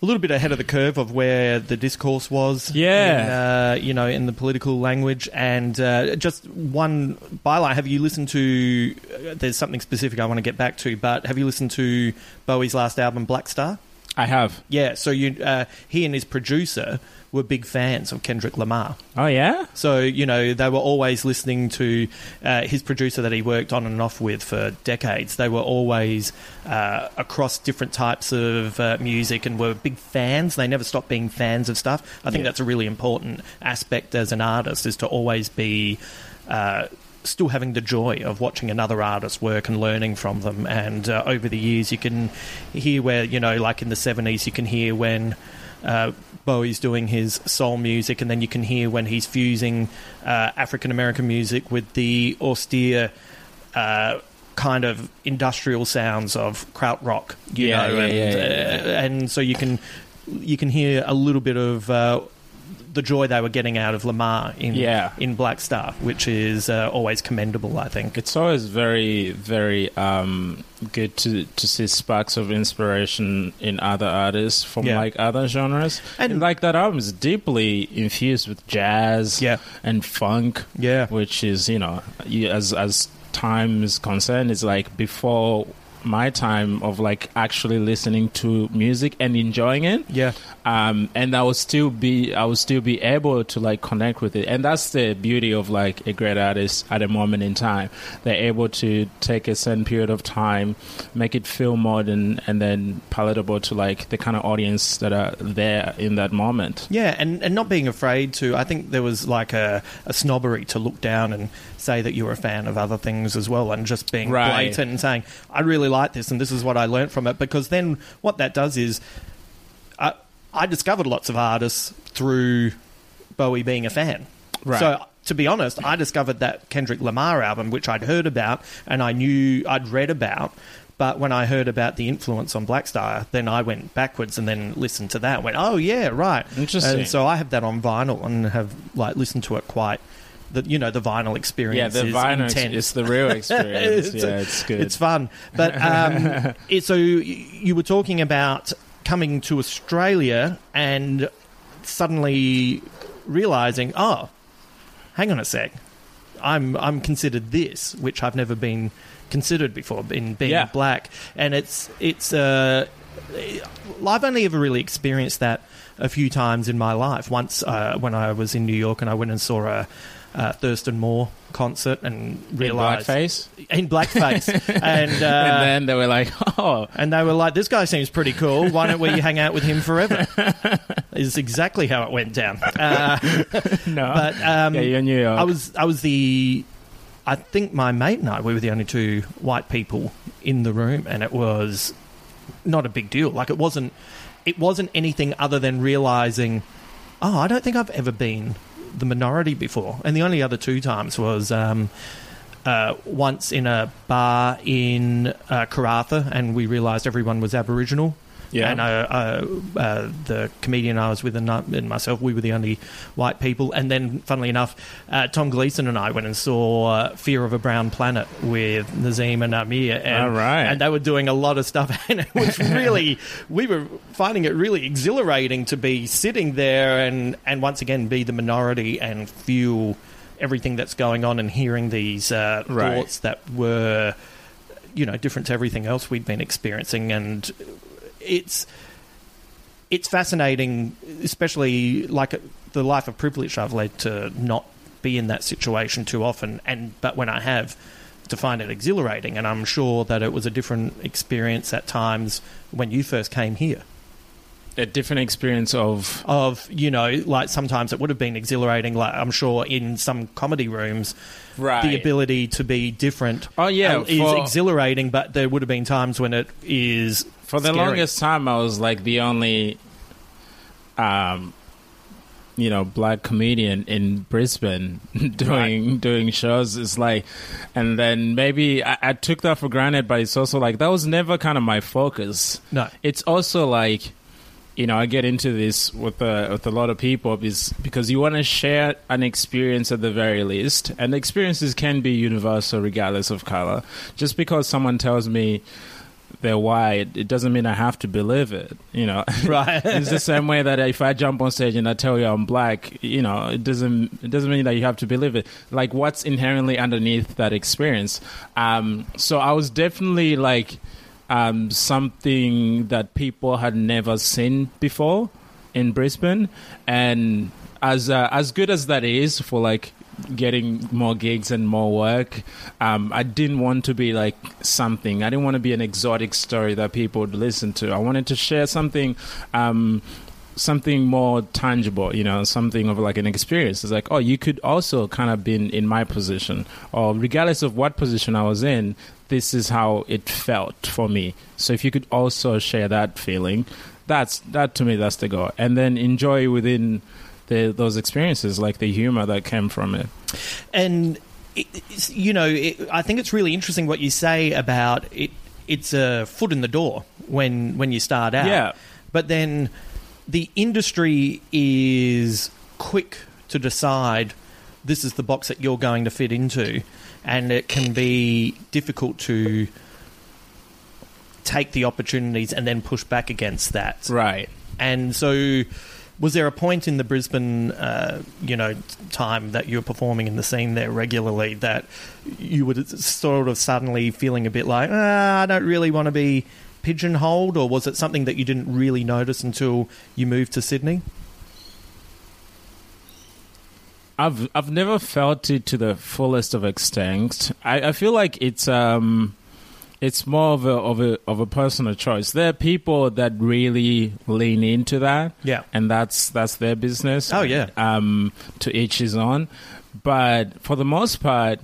a little bit ahead of the curve of where the discourse was. Yeah. in, uh, you know, in the political language, and uh, just one byline. Have you listened to? Uh, there's something specific I want to get back to, but have you listened to Bowie's last album, Blackstar? I have. Yeah, so you, uh, he and his producer were big fans of Kendrick Lamar. Oh, yeah? So, you know, they were always listening to uh, his producer that he worked on and off with for decades. They were always uh, across different types of uh, music and were big fans. They never stopped being fans of stuff. I think Yeah. that's a really important aspect as an artist is to always be. Uh, Still having the joy of watching another artist work and learning from them, and uh, over the years, you can hear where you know, like in the seventies, you can hear when uh, Bowie's doing his soul music, and then you can hear when he's fusing uh, African American music with the austere uh, kind of industrial sounds of krautrock. You Yeah, know, yeah, and, yeah, yeah, uh, and so you can you can hear a little bit of. The joy they were getting out of Lamar in Yeah. in Blackstar, which is uh, always commendable, I think. It's always very, very um, good to, to see sparks of inspiration in other artists from Yeah. like other genres. And- And like that album is deeply infused with jazz Yeah. and funk. Yeah. Which is, you know, as as time is concerned, it's like before my time of like actually listening to music and enjoying it Yeah. um, and I will still be I will still be able to like connect with it, and that's the beauty of like a great artist at a moment in time. They're able to take a certain period of time, make it feel modern, and then palatable to like the kind of audience that are there in that moment. Yeah, and, and not being afraid to. I think there was like a, a snobbery to look down and say that you're a fan of other things as well, and just being Right. blatant and saying, I really like this and this is what I learnt from it. Because then what that does is, I, I discovered lots of artists through Bowie being a fan. Right. So to be honest, I discovered that Kendrick Lamar album, which I'd heard about and I knew I'd read about. But when I heard about the influence on Blackstar, then I went backwards and then listened to that. and Went, oh yeah, right. Interesting. And so I have that on vinyl and have like listened to it quite. The you know the vinyl experience. Yeah, the is vinyl intense. is the real *laughs* experience. It's- yeah, it's good. It's fun. But um, *laughs* it, so y- you were talking about coming to Australia and suddenly realizing, oh, hang on a sec, I'm I'm considered this, which I've never been considered before, in being Yeah. black, and it's it's uh, I've only ever really experienced that a few times in my life. Once uh, when I was in New York and I went and saw a. Uh, Thurston Moore concert and in realized blackface, in blackface, *laughs* and uh, and then they were like, "Oh, and they were like, "This guy seems pretty cool. Why don't we hang out with him forever?" *laughs* is exactly how it went down. Uh, *laughs* no." but um, yeah, you're in New York. I was I was the I think my mate and I we were the only two white people in the room, and it was not a big deal. Like it wasn't it wasn't anything other than realizing, oh, I don't think I've ever been the minority before. And the only other two times was. Um, uh, once in a bar in uh, Karratha, and we realised everyone was Aboriginal Yeah. And uh, uh, uh, the comedian I was with and, I- and myself, we were the only white people. And then, funnily enough, uh, Tom Gleeson and I went and saw uh, Fear of a Brown Planet with Nazeem and Aamer. And, All right. And they were doing a lot of stuff. *laughs* And it was really, *laughs* we were finding it really exhilarating to be sitting there and, and once again be the minority and feel everything that's going on and hearing these uh, Right. thoughts that were you know different to everything else we'd been experiencing and it's it's fascinating especially like the life of privilege I've led to not be in that situation too often and but when I have to find it exhilarating and I'm sure that it was a different experience at times when you first came here A different experience of of you know like sometimes it would have been exhilarating like I'm sure in some comedy rooms right. the ability to be different Oh, yeah, uh, is for- exhilarating but there would have been times when it is For the scary. longest time, I was like the only, um, you know, black comedian in Brisbane *laughs* doing doing shows. It's like, and then maybe I, I took that for granted, but it's also like that was never kind of my focus. No. it's also like. You know, I get into this with uh, with a lot of people is because you want to share an experience at the very least, and experiences can be universal regardless of color. Just because someone tells me they're white, it doesn't mean I have to believe it. You know, *laughs* Right. it's the same way that if I jump on stage and I tell you I'm black, you know, it doesn't it doesn't mean that you have to believe it. Like what's inherently underneath that experience. Um, so I was definitely like um, something that people had never seen before in Brisbane, and as uh, as good as that is for like getting more gigs and more work, um, I didn't want to be like something. I didn't want to be an exotic story that people would listen to. I wanted to share something. Um, something more tangible you know something of like an experience it's like oh you could also kind of been in my position or regardless of what position i was in this is how it felt for me so if you could also share that feeling that's that to me that's the goal and then enjoy within the, those experiences like the humor that came from it. And it, you know it, I think it's really interesting what you say about it it's a foot in the door when when you start out. Yeah. but then the industry is quick to decide this is the box that you're going to fit into and it can be difficult to take the opportunities and then push back against that. Right. And so, was there a point in the Brisbane, uh, you know, time that you were performing in the scene there regularly that you would sort of suddenly feeling a bit like, ah, I don't really want to be pigeonholed, or was it something that you didn't really notice until you moved to Sydney? I've I've never felt it to the fullest of extent. I, I feel like it's um it's more of a of a of a personal choice. There are people that really lean into that. Yeah. And that's that's their business. Oh, yeah. Um to each his own. But for the most part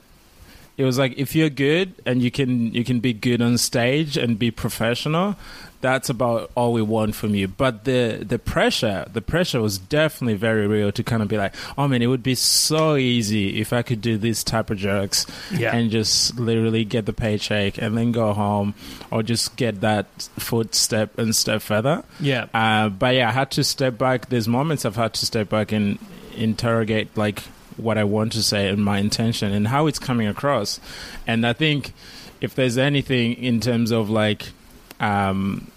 it was like if you're good and you can you can be good on stage and be professional that's about all we want from you but the the pressure the pressure was definitely very real to kind of be like oh man it would be so easy if i could do this type of jokes Yeah. and just literally get the paycheck and then go home or just get that footstep and step further Yeah. uh, but yeah, I had to step back. There's moments I've had to step back and interrogate like what I want to say and my intention and how it's coming across. And I think if there's anything in terms of like um,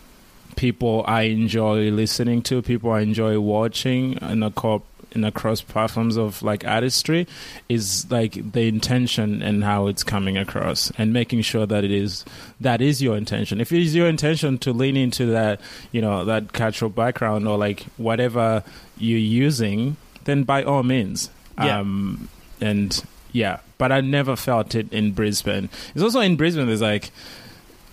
people I enjoy listening to, people I enjoy watching in a corp in across platforms of like artistry is like the intention and how it's coming across and making sure that it is that is your intention. If it is your intention to lean into that you know that cultural background or like whatever you're using then by all means. Yeah. um and yeah. But i never felt it in brisbane. It's also in brisbane there's like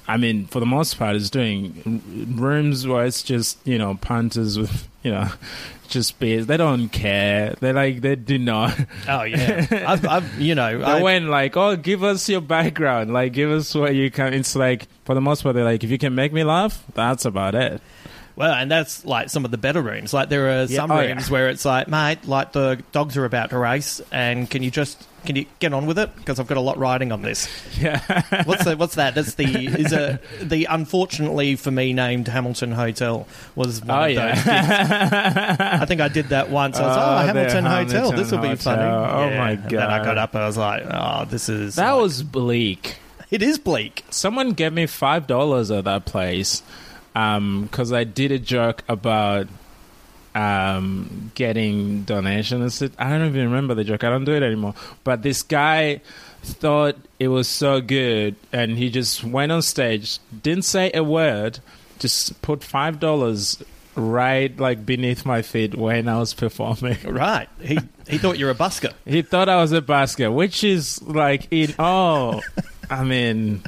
I mean, for the most part, it's doing rooms where it's just you know punters with you know *laughs* just beers. They don't care. They like they do not. Oh yeah, *laughs* I've, I've you know, They I, went like, oh, give us your background. Like, give us what you can. It's like for the most part, they're like, if you can make me laugh, that's about it. Well, and that's like some of the better rooms. Like there are Yeah, some oh, yeah. rooms where it's like, mate, like the dogs are about to race, and can you just Can you get on with it? Because I've got a lot riding on this. *laughs* Yeah. What's the, what's that? That's the is a *laughs* the unfortunately for me named Hamilton Hotel was one Oh, of yeah. those. gigs. I think I did that once. I was Oh, oh, the Hamilton Hotel. Hamilton This will be funny. Oh, my And then I God. got up and I was like, oh, this is that like- was bleak. it is bleak. Someone gave me five dollars at that place um, because I did a joke about um, getting donations. I don't even remember the joke. I don't do it anymore. But this guy thought it was so good, and he just went on stage, didn't say a word, just put five dollars right like beneath my feet when I was performing. *laughs* Right. He he thought you're a busker. He thought I was a basket, which is like in oh, I mean,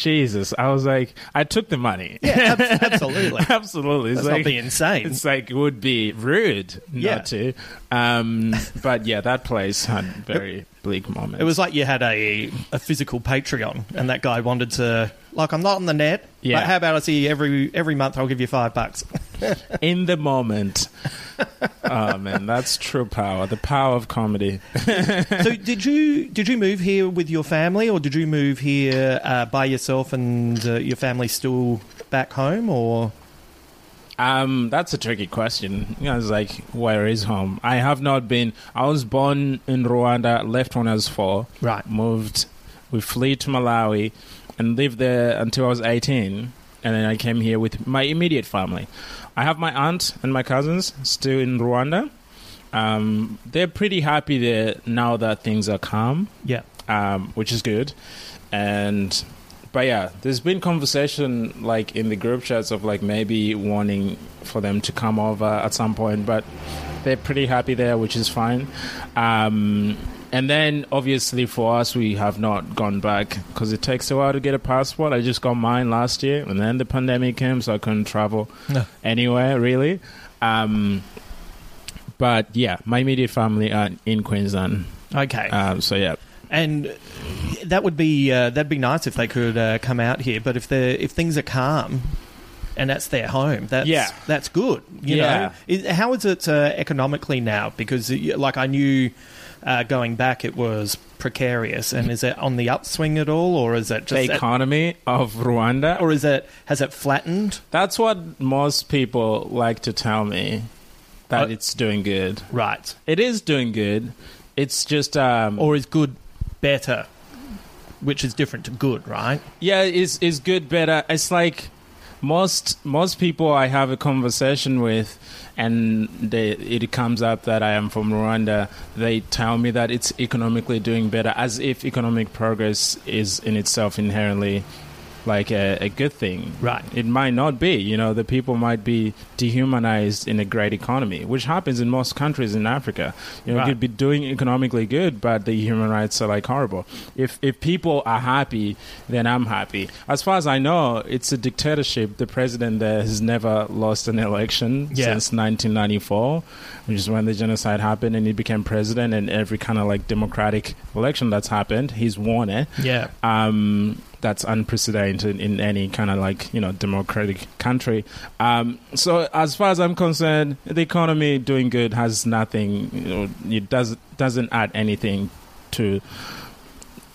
Jesus! I was like, I took the money. Yeah, ab- absolutely. *laughs* absolutely. It's like, not be insane. It's like it would be rude Yeah. not to. Um, but yeah, that place had very bleak moments. It was like you had a a physical Patreon, and that guy wanted to like I'm not on the net. Yeah. But how about I see you every every month? I'll give you five bucks. *laughs* in the moment. *laughs* oh man, that's true power. The power of comedy. so *laughs* did you did you move here with your family, or did you move here uh, by yourself and uh, your family still back home, or Um, that's a tricky question. You know, it's like, where is home? I have not been. I was born in Rwanda, left when I was four. Right. Moved. We flee to Malawi and lived there until I was 18. And then I came here with my immediate family. I have my aunt and my cousins still in Rwanda. Um, they're pretty happy there now that things are calm yeah? um, which is good. And but yeah, there's been conversation like in the group chats of like maybe wanting for them to come over at some point, but they're pretty happy there, which is fine. Um, and then obviously for us, we have not gone back because it takes a while to get a passport. I just got mine last year, and then the pandemic came, so I couldn't travel No. anywhere really. Um, but yeah, my immediate family are in Queensland. Okay. Um, so yeah, and that would be uh, that'd be nice if they could uh, come out here. But if they if things are calm. And that's their home. That's Yeah. that's good. You Yeah. know, how is it uh, economically now? Because, uh, like, I knew uh, going back it was precarious. And is it on the upswing at all, or is it just the economy of Rwanda. or is it has it flattened? That's what most people like to tell me that Uh, it's doing good. Right. It is doing good. It's just um Or is good better? Which is different to good, right? yeah, is is good better. It's like most most people I have a conversation with and they, it comes up that I am from Rwanda, they tell me that it's economically doing better as if economic progress is in itself inherently like a, a good thing. Right. It might not be. You know, the people might be dehumanized in a great economy, which happens in most countries in Africa. You know, Right. could be doing economically good, but the human rights are like horrible. If if people are happy, then I'm happy. As far as I know, it's a dictatorship. The president there has never lost an election Yeah. since 1994, which is when the genocide happened, and he became president. And every kind of like democratic election that's happened, he's won it Yeah. um, that's unprecedented in any kind of like you know democratic country. Um, so as far as I'm concerned, the economy doing good has nothing. You know, it does doesn't add anything to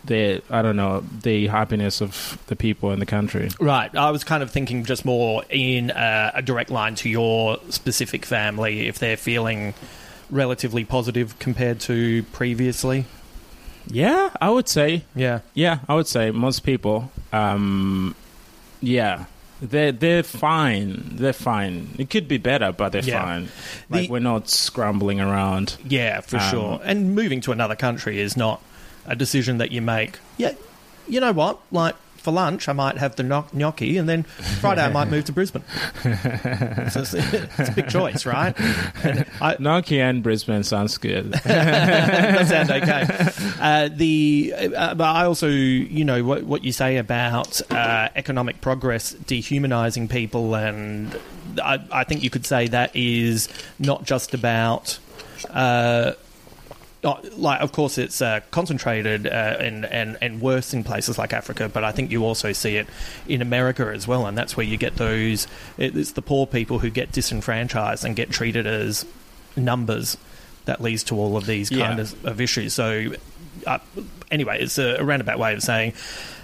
the I don't know the happiness of the people in the country. Right. I was kind of thinking just more in uh, a direct line to your specific family, if they're feeling relatively positive compared to previously. Yeah, I would say. Yeah. Yeah, I would say most people. Um, yeah. They're they're fine. They're fine. It could be better, but they're Yeah. fine. Like The- we're not scrambling around. Yeah, for Um, sure. And moving to another country is not a decision that you make. Yeah. You know what? Like for lunch, I might have the gno- gnocchi, and then Friday I might move to Brisbane. *laughs* so it's, it's a big choice, right? And I, Nokia and Brisbane sounds good. *laughs* that sounds okay. Uh, the uh, but I also, you know, what what you say about uh, economic progress dehumanizing people, and I, I think you could say that is not just about. Uh, not- like, of course, it's uh, concentrated uh, and, and, and worse in places like Africa, but I think you also see it in America as well, and that's where you get those. It's the poor people who get disenfranchised and get treated as numbers that leads to all of these kind Yeah. of, of issues. So, uh, anyway, it's a, a roundabout way of saying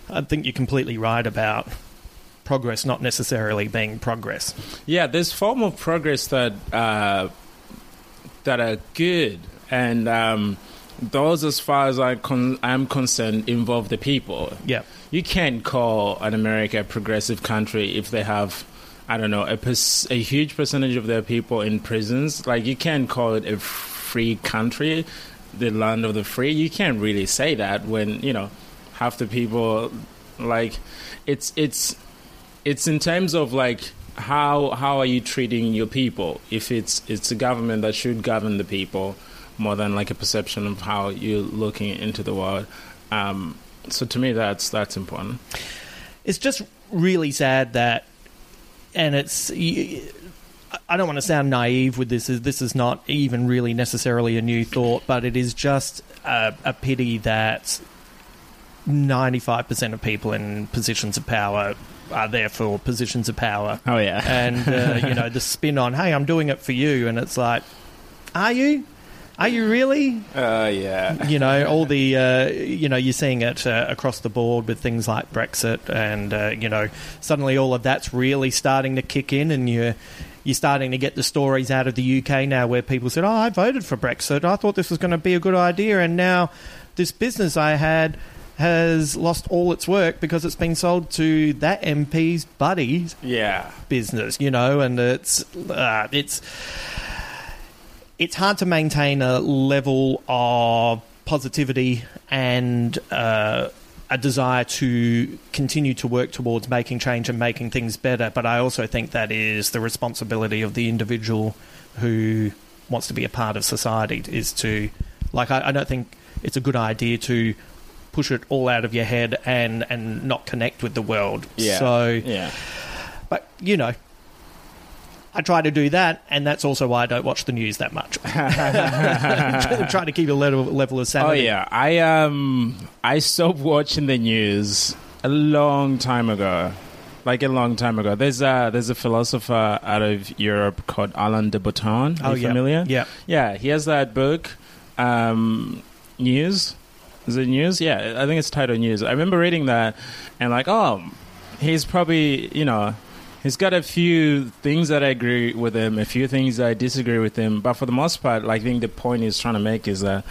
I think you're completely right about progress not necessarily being progress. Yeah, there's form of progress that uh, that are good, and um, those, as far as I con- I'm concerned, involve the people. Yeah. You can't call an America a progressive country if they have, I don't know, a, pers- a huge percentage of their people in prisons. Like, you can't call it a free country, the land of the free. You can't really say that when, you know, half the people, like, it's, it's, it's in terms of like, how how are you treating your people? If it's it's a government that should govern the people more than like a perception of how you're looking into the world. Um, so to me, that's that's important. It's just really sad that, and it's. I don't want to sound naive with this. This is not even really necessarily a new thought, but it is just a, a pity that ninety-five percent of people in positions of power are there for positions of power. Oh yeah, and uh, you know the spin on, "Hey, I'm doing it for you," and it's like, "Are you? Are you really?" Uh, yeah. You know all the uh, you know you're seeing it uh, across the board with things like Brexit, and uh, you know suddenly all of that's really starting to kick in, and you're you're starting to get the stories out of the UK now where people said, "Oh, I voted for Brexit. I thought this was going to be a good idea," and now this business I had has lost all its work because it's been sold to that MP's buddy's yeah business, you know, and it's uh, it's it's hard to maintain a level of positivity and uh, a desire to continue to work towards making change and making things better. But I also think that is the responsibility of the individual who wants to be a part of society is to like I, I don't think it's a good idea to push it all out of your head and and not connect with the world. Yeah. So yeah. But you know, I try to do that, and that's also why I don't watch the news that much. *laughs* try to keep a level level of sanity. Oh yeah, I um I stopped watching the news a long time ago. Like a long time ago. There's a there's a philosopher out of Europe called Alain de Botton. Are Oh, you yeah. familiar? Yeah. Yeah, he has that book, um, News. Is it News? Yeah, I think it's titled News. I remember reading that and like, oh, he's probably, you know, he's got a few things that I agree with him, a few things that I disagree with him, but for the most part, like, I think the point he's trying to make is that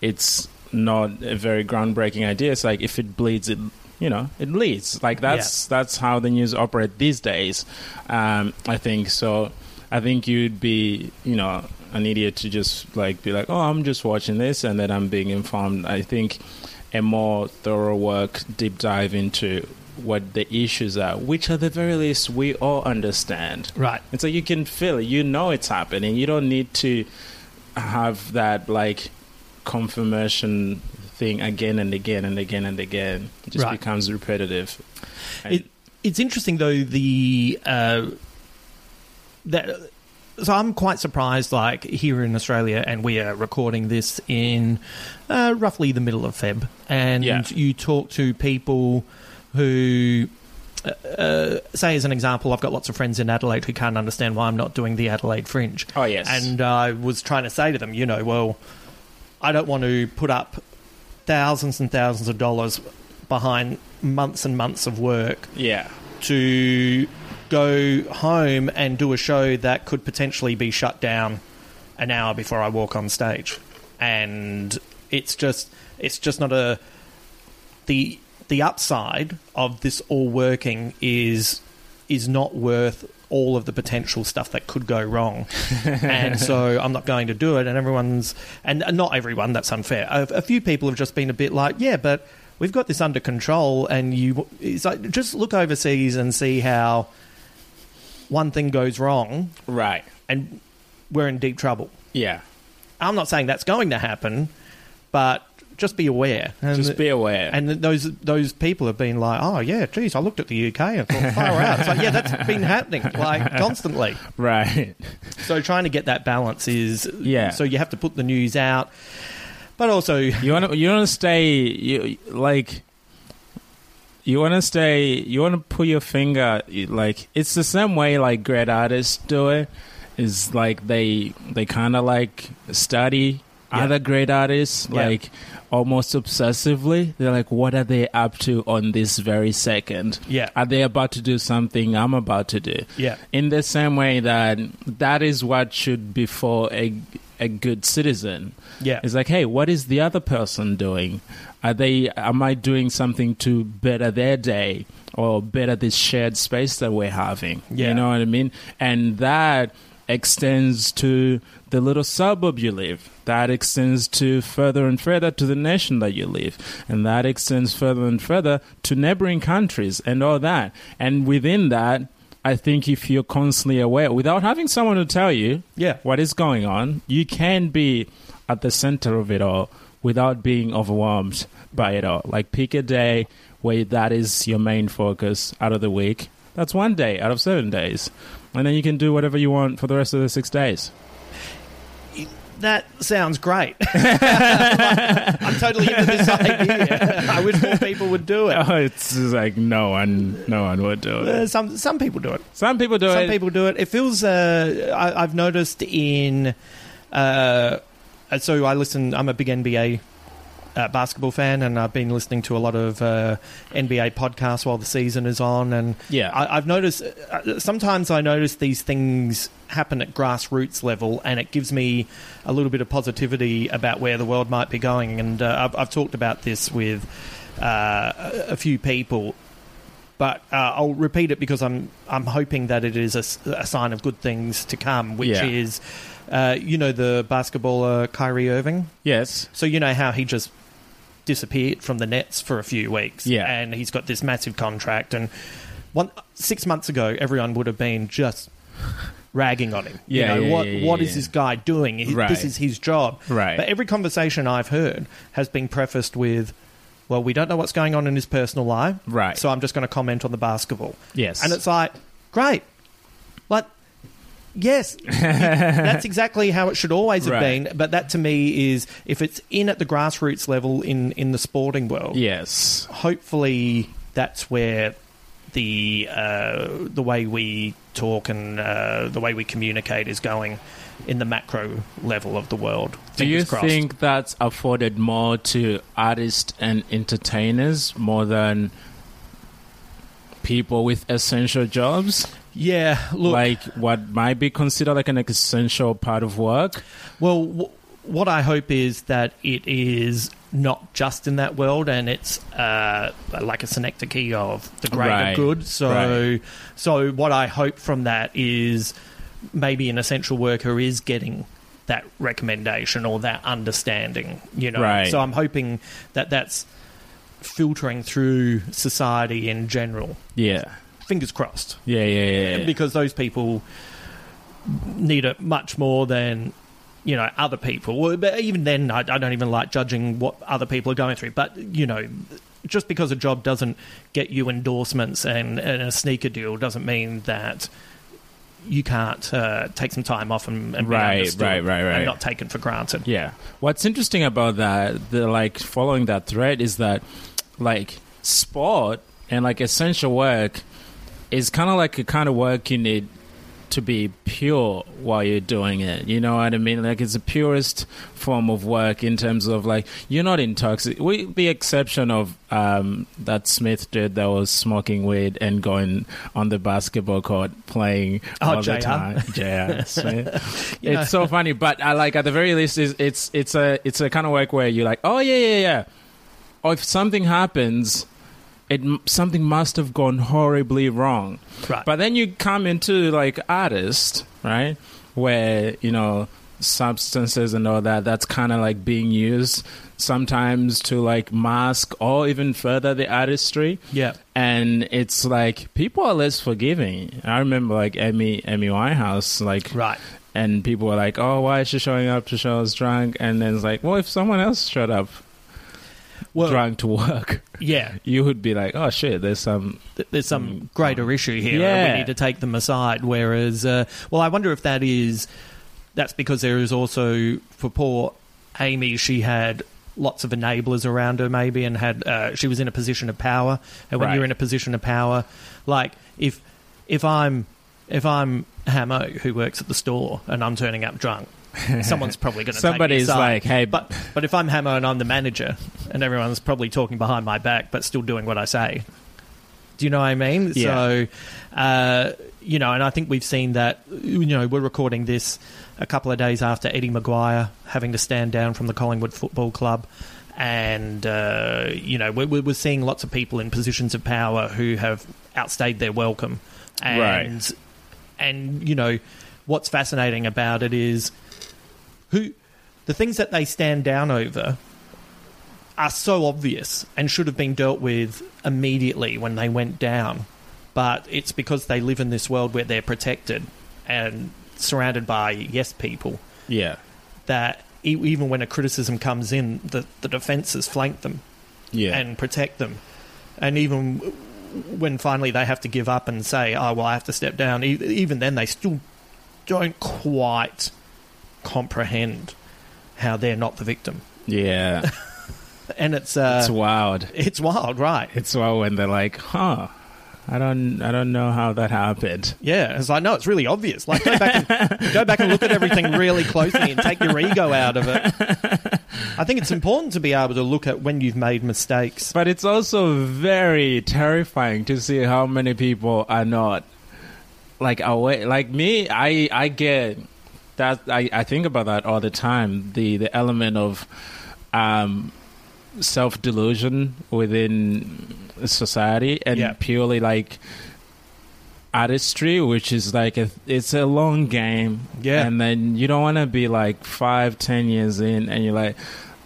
it's not a very groundbreaking idea. It's like if it bleeds, it you know it leads. Like that's that's how the news operate these days. Um, I think so. I think you'd be you know an idiot to just like be like, oh, I'm just watching this and then I'm being informed. I think a more thorough work, deep dive into what the issues are, which at the very least we all understand. Right. And so you can feel it. You know it's happening. You don't need to have that like confirmation thing again and again and again and again. It just Right. becomes repetitive. It, it's interesting though the uh, that. So I'm quite surprised. Like here in Australia, and we are recording this in uh, roughly the middle of Feb, and Yeah. you talk to people who. Uh, say as an example, I've got lots of friends in Adelaide who can't understand why I'm not doing the Adelaide Fringe. Oh, yes. and I was trying to say to them, you know, well, I don't want to put up thousands and thousands of dollars behind months and months of work yeah. to go home and do a show that could potentially be shut down an hour before I walk on stage. And it's just it's just not a the the upside of this all working is is not worth all of the potential stuff that could go wrong. *laughs* and so I'm not going to do it and everyone's and not everyone that's unfair. A, a few people have just been a bit like, yeah, but we've got this under control and you it's like just look overseas and see how one thing goes wrong Right. and we're in deep trouble. Yeah. I'm not saying that's going to happen, but just be aware. And, Just be aware. And those those people have been like, oh yeah, geez, I looked at the UK and thought *laughs* far out. It's like, yeah, that's been happening like *laughs* constantly. right. So trying to get that balance is Yeah. So you have to put the news out, but also *laughs* You want to you want to stay you like you want to stay you want to put your finger like it's the same way like great artists do it is like they they kind of like study other great artists, like almost obsessively. They're like, what are they up to on this very second? Yeah. Are they about to do something I'm about to do? Yeah. In the same way that that is what should befall a a good citizen. Yeah. It's like, hey, what is the other person doing? Are they am I doing something to better their day or better this shared space that we're having? Yeah. You know what I mean? And that extends to the little suburb you live. That extends to further and further to the nation that you live. And that extends further and further to neighboring countries and all that. And within that, I think if you're constantly aware, without having someone to tell you Yeah. what is going on, you can be at the center of it all without being overwhelmed by it all. Like pick a day where that is your main focus out of the week. That's one day out of seven days. And then you can do whatever you want for the rest of the six days. That sounds great. *laughs* I'm totally into this idea. I wish more people would do it. Oh, it's just like no one, no one would do Uh, it. some some people do it. Some people do Some it. Some people do it. It feels. Uh, I, I've noticed in. Uh, so I listen. I'm a big NBA uh, basketball fan, and I've been listening to a lot of uh, NBA podcasts while the season is on. And Yeah. I, I've noticed. Uh, sometimes I notice these things happen at grassroots level, and it gives me a little bit of positivity about where the world might be going. And uh, I've, I've talked about this with uh, a a few people but uh, I'll repeat it because I'm I'm hoping that it is a sign of good things to come, which Yeah. is, uh, you know, the basketballer Kyrie Irving. yes. So you know how he just disappeared from the Nets for a few weeks, Yeah. and he's got this massive contract. And one six months ago, everyone would have been just ragging on him. Yeah, you know, yeah, what yeah, what yeah, is yeah. this guy doing? He- Right. This is his job. Right. But every conversation I've heard has been prefaced with. Well, we don't know what's going on in his personal life, Right. So I'm just going to comment on the basketball. Yes. And it's like, great. Yes, *laughs* that's exactly how it should always have Right. been. But that to me is if it's in at the grassroots level in, in the sporting world, Yes. hopefully that's where the uh, the way we talk and uh, the way we communicate is going in the macro level of the world. Do you crossed. think that's afforded more to artists and entertainers more than people with essential jobs? Yeah, look. like what might be considered like an essential part of work? Well, w- what I hope is that it is not just in that world, and it's uh, like a synecdoche of the greater Right, good. So, right. so what I hope from that is maybe an essential worker is getting that recommendation or that understanding. You know, Right. so I'm hoping that that's filtering through society in general. Yeah. Fingers crossed Yeah, yeah, yeah. because those people need it much more than you know other people. But even then, I, I don't even like judging what other people are going through. But you know, just because a job doesn't get you endorsements and, and a sneaker deal doesn't mean that you can't uh, take some time off and, and Right, right, right, right. and not taken for granted. Yeah. What's interesting about that, the like following that thread is that like sport and like essential work is kind of like a kind of work you need to be pure while you're doing it. You know what I mean? Like it's the purest form of work in terms of like you're not intoxicated. With the exception of um, that Smith did that was smoking weed and going on the basketball court playing Oh, all the time. yeah, *laughs* Smith. You know. It's so funny, but I like at the very least is it's it's a it's a kind of work where you're like, oh yeah yeah yeah. Or if something happens, it something must have gone horribly wrong. Right. But then you come into like artist, right? Where, you know, substances and all that, that's kind of like being used sometimes to like mask or even further the artistry. Yeah. And it's like people are less forgiving. I remember like emmy Amy Winehouse, like Right. and people were like, "Oh, why is she showing up to shows drunk?" And then it's like, "Well, if someone else showed up Well, drunk to work, yeah. *laughs* you would be like, "Oh shit, there's some there's some greater issue here. and We need to take them aside. Whereas, uh, well, I wonder if that is that's because there is also for poor Amy, she had lots of enablers around her, maybe, and had uh, she was in a position of power. And when Right. you're in a position of power, like if if I'm if I'm Hamo who works at the store and I'm turning up drunk, someone's probably going to Somebody's like, "Hey, but but if I'm Hammer and I'm the manager, and everyone's probably talking behind my back, but still doing what I say." Do you know what I mean? Yeah. So, uh, you know, and I think we've seen that. You know, we're recording this a couple of days after Eddie McGuire having to stand down from the Collingwood Football Club. And, uh, you know, we're, we're seeing lots of people in positions of power who have outstayed their welcome. And, Right. and you know, what's fascinating about it is who the things that they stand down over are so obvious and should have been dealt with immediately when they went down. But it's because they live in this world where they're protected and surrounded by yes people yeah, that e- even when a criticism comes in, the, the defences flank them yeah, and protect them. And even when finally they have to give up and say, oh, well, I have to step down, e- even then they still don't quite comprehend how they're not the victim. yeah. *laughs* And it's, uh, it's wild. it's wild, right? It's wild when they're like, "Huh, I don't, I don't know how that happened." Yeah, it's like no, it's really obvious. Like go back and *laughs* go back and look at everything really closely and take your ego out of it. I think it's important to be able to look at when you've made mistakes. But it's also very terrifying to see how many people are not like away. Like me, I I get that. I, I think about that all the time. The the element of um, self delusion within society and Yeah. purely like artistry, which is like a, it's a long game. Yeah. and then you don't want to be like five, ten years in, and you're like.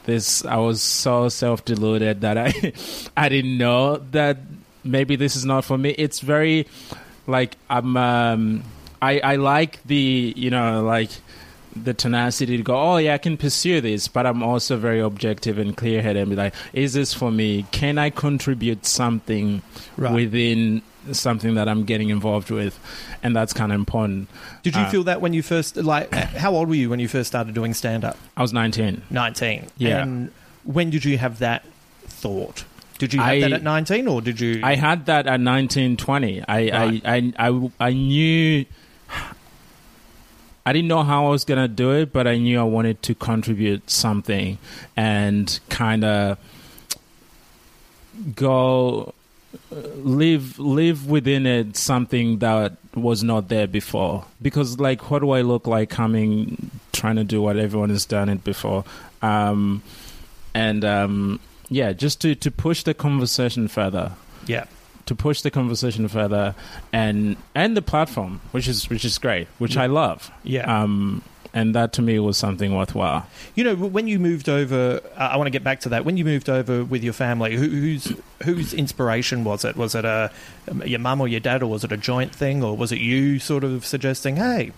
This I was so self deluded that I *laughs* I didn't know that maybe this is not for me. It's very like I'm um I I like the you know like the tenacity to go oh yeah I can pursue this but I'm also very objective and clear headed and be like is this for me can I contribute something Right. within something that I'm getting involved with and that's kind of important Did you Uh, feel that when you first like *coughs* how old were you when you first started doing stand up? I was 19 19. Yeah. And when did you have that thought? Did you have I- that at 19 or did you I had that at 19, 20. I, Right. I, I, I, I knew. I didn't know how I was gonna do it, but I knew I wanted to contribute something and kind of go uh, live live within it something that was not there before. Because like, what do I look like coming trying to do what everyone has done it before? Um, and um, yeah, just to to push the conversation further Yeah. To push the conversation further and and the platform which is which is great which i love Yeah. um and that to me was something worthwhile You know, when you moved over, I want to get back to that. When you moved over with your family, who, whose whose inspiration was it? Was it a your mum or your dad, or was it a joint thing, or was it you sort of suggesting, "Hey,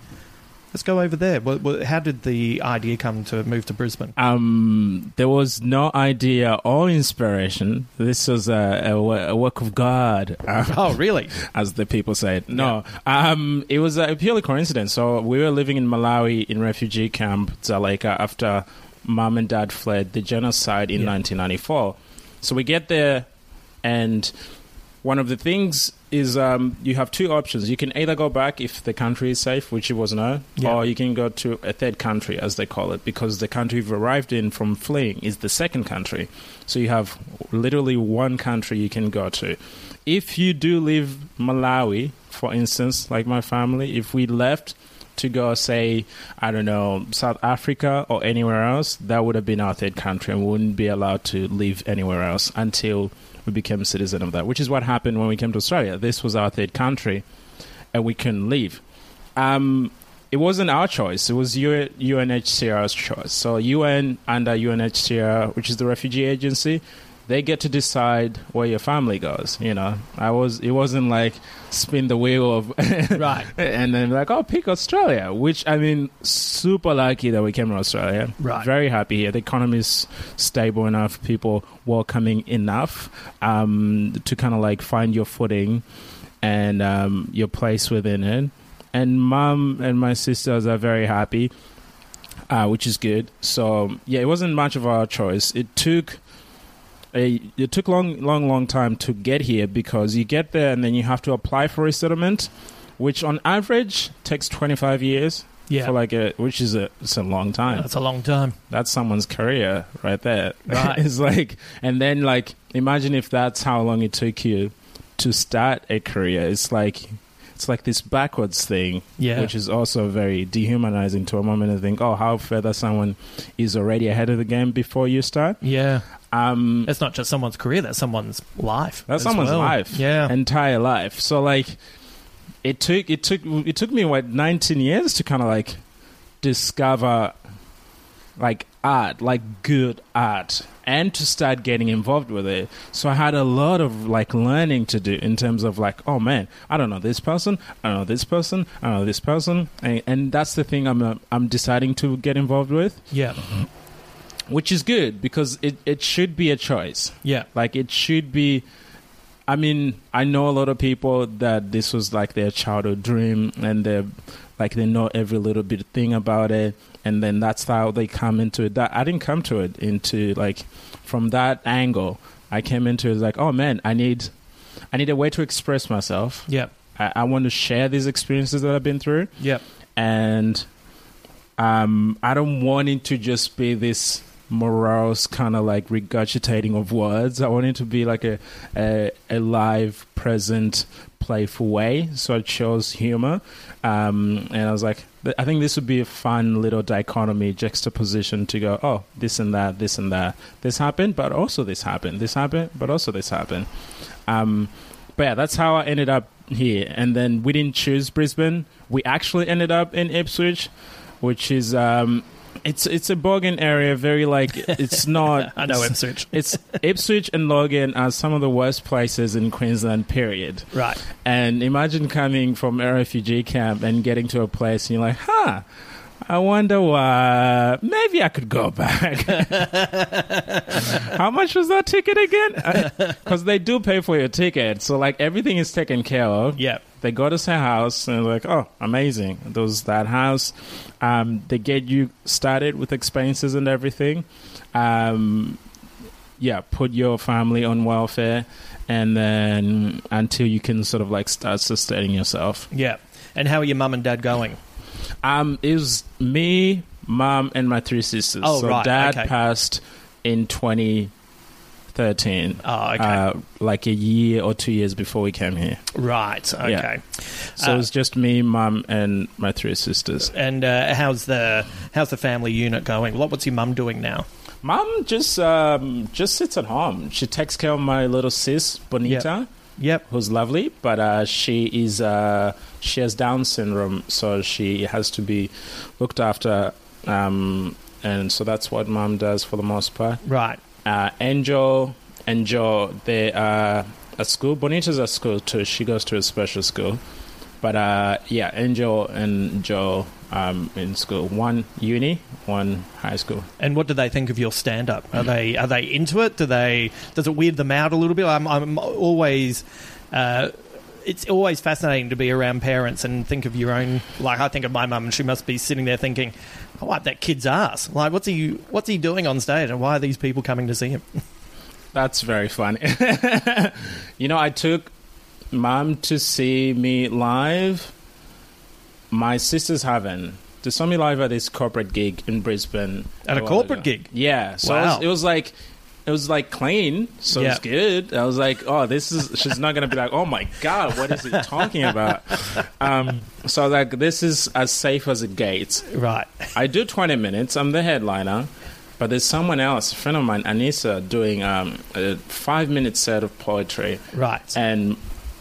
let's go over there"? How did the idea come to move to Brisbane? um there was no idea or inspiration this was a, a, a work of god *laughs* um, Oh, really? as the people say it. No, um, it was a purely coincidence. So we were living in Malawi in refugee camp Dzaleka after mom and dad fled the genocide in Yeah. 1994. So we get there, and one of the things is um, you have two options. You can either go back if the country is safe, which it was no, Yeah. or you can go to a third country, as they call it, because the country you've arrived in from fleeing is the second country. So you have literally one country you can go to. If you do leave Malawi, for instance, like my family, if we left to go, say, I don't know, South Africa or anywhere else, that would have been our third country and we wouldn't be allowed to live anywhere else until we became a citizen of that, which is what happened when we came to Australia. This was our third country and we couldn't leave. Um, it wasn't our choice. It was UNHCR's choice. So UN under UNHCR, which is the refugee agency, they get to decide where your family goes. You know, I was. It wasn't like spin the wheel of *laughs* Right. and then like, oh, pick Australia. Which I mean, super lucky that we came to Australia. Right. Very happy here. The economy is stable enough. People welcoming enough um, to kind of like find your footing and um, your place within it. And mom and my sisters are very happy, uh, which is good. So yeah, it wasn't much of our choice. It took a it took long, long, long time to get here because you get there and then you have to apply for a settlement, which on average takes 25 years. Yeah. For like a, which is a, it's a long time. That's a long time. That's someone's career right there. Right. *laughs* it's like, and then like, imagine if that's how long it took you to start a career. It's like, it's like this backwards thing, Yeah. which is also very dehumanizing to a moment to think, oh, how further someone is already ahead of the game before you start. Yeah. Um, It's not just someone's career, that's someone's life. that's someone's well. life, Yeah. entire life. So like, it took it took it took me what 19 years to kind of like discover like art, like good art, and to start getting involved with it. So I had a lot of like learning to do in terms of like, oh man, I don't know this person, I don't know this person, I don't know this person, and, and that's the thing I'm uh, I'm deciding to get involved with, yeah. which is good because it it should be a choice. Yeah. Like it should be. I mean, I know a lot of people that this was like their childhood dream, and they're like they know every little bit thing about it, and then that's how they come into it. That I didn't come to it into like from that angle. I came into it like, oh man, I need, I need a way to express myself. Yeah. I, I want to share these experiences that I've been through Yeah. and um, I don't want it to just be this morose kind of like regurgitating of words. I want it to be like a a, a live, present, playful way. So I chose humor, um, and I was like, I think this would be a fun little dichotomy juxtaposition to go, oh, this and that, this and that, this happened, but also this happened, this happened, but also this happened. Um, but yeah, that's how I ended up here. And then we didn't choose Brisbane. We actually ended up in Ipswich, which is um, it's it's a boggin area. Very like it's *laughs* not. I know Ipswich. *laughs* It's Ipswich and Logan are some of the worst places in Queensland. Period. Right. And imagine coming from a refugee camp and getting to a place and you're like, huh. I wonder why. Maybe I could go *laughs* back. How much was that ticket again? Because they do pay for your ticket, so like everything is taken care of. Yeah. They got us a house and like, oh, amazing. There was that house. Um, they get you started with expenses and everything. Um, yeah, put your family on welfare, and then until you can sort of like start sustaining yourself. Yeah. And how are your mum and dad going? Um, it was me, mom, and my three sisters. Oh, so right, dad okay. passed in 2013. Oh, okay. Uh, like a year or two years before we came here. right. Okay. yeah. So Uh, it was just me, mum, and my three sisters. And uh, how's the how's the family unit going? What what's your mum doing now? Mum just um, just sits at home. She takes care of my little sis, Bonita. Yep. who's lovely, but uh, she is uh, she has Down syndrome, so she has to be looked after, um, and so that's what mom does for the most part. Right. Uh, Angel Joe, they are at school. Bonita's at school too. She goes to a special school, but uh, yeah, Angel and Joe um, in school. One uni, one high school. And what do they think of your stand up? Are they are they into it? Do they does it weird them out a little bit? I'm I'm always uh, it's always fascinating to be around parents and think of your own like I think of my mum and she must be sitting there thinking, oh, I wipe that kid's ass. Like what's he what's he doing on stage and why are these people coming to see him? *laughs* That's very funny. *laughs* you know, I took mom to see me live. My sisters haven't. They saw me live at this corporate gig in Brisbane. At a corporate ago. gig? Yeah. So it, was, it was like it was like clean, so Yeah. it's good. I was like, oh, this is. *laughs* She's not gonna be like, oh my god, what is he talking about? Um, so I was like, this is as safe as it gets. right. I do 20 minutes. I'm the headliner. But there's someone else, a friend of mine, Anissa, doing um, a five minute set of poetry. Right. And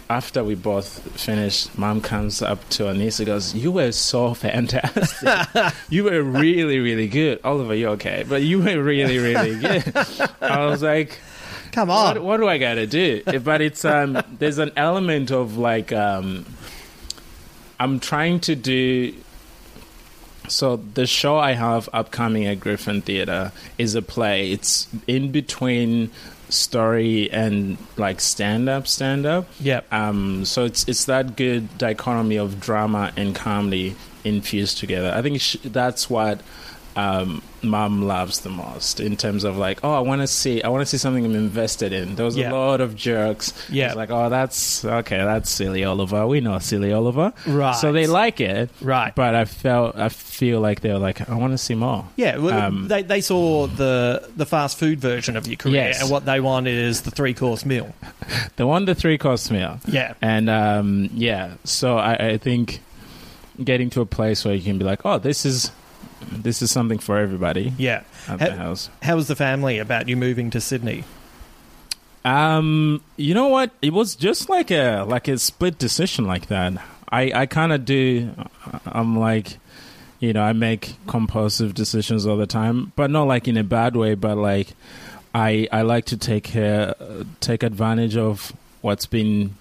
after we both finished, mom comes up to Anissa and goes, You were so fantastic. *laughs* you were really, really good. Oliver, you're okay? But you were really, really good. I was like, Come on. what, what do I got to do? But it's um, there's an element of like um, I'm trying to do. So the show I have upcoming at Griffin Theatre is a play. It's in between story and like stand up, stand up. Yep. Um, so it's it's that good dichotomy of drama and comedy infused together. I think sh- that's what um, mom loves the most in terms of like, oh, I want to see, I want to see something I'm invested in. There was Yeah. a lot of jerks. Yeah. It's like, oh, that's okay. That's silly Oliver. We know silly Oliver. Right. So they like it. Right. But I felt, I feel like they were like, I want to see more. Yeah, well, Um, they they saw the the fast food version of your career, Yes. and what they want is the three course meal. *laughs* They want the three course meal. Yeah, And um, yeah, so I, I think getting to a place where you can be like, oh, this is this is something for everybody yeah. at Ha- the house. How was the family about you moving to Sydney? Um, you know what? It was just like a like a split decision like that. I I kind of do. I'm like, you know, I make compulsive decisions all the time, but not like in a bad way. But like, I I like to take care, take advantage of what's been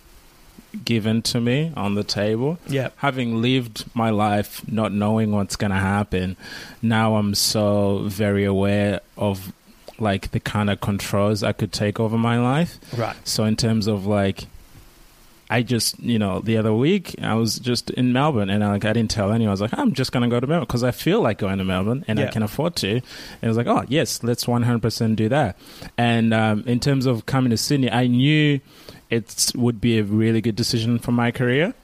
given to me on the table. Yeah, having lived my life not knowing what's going to happen now i'm so very aware of like the kind of controls i could take over my life right. so in terms of like i just you know the other week i was just in melbourne and I, like i didn't tell anyone i was like i'm just going to go to melbourne because i feel like going to melbourne and Yeah. i can afford to and it was like oh yes let's 100% do that and um, in terms of coming to sydney i knew it would be a really good decision for my career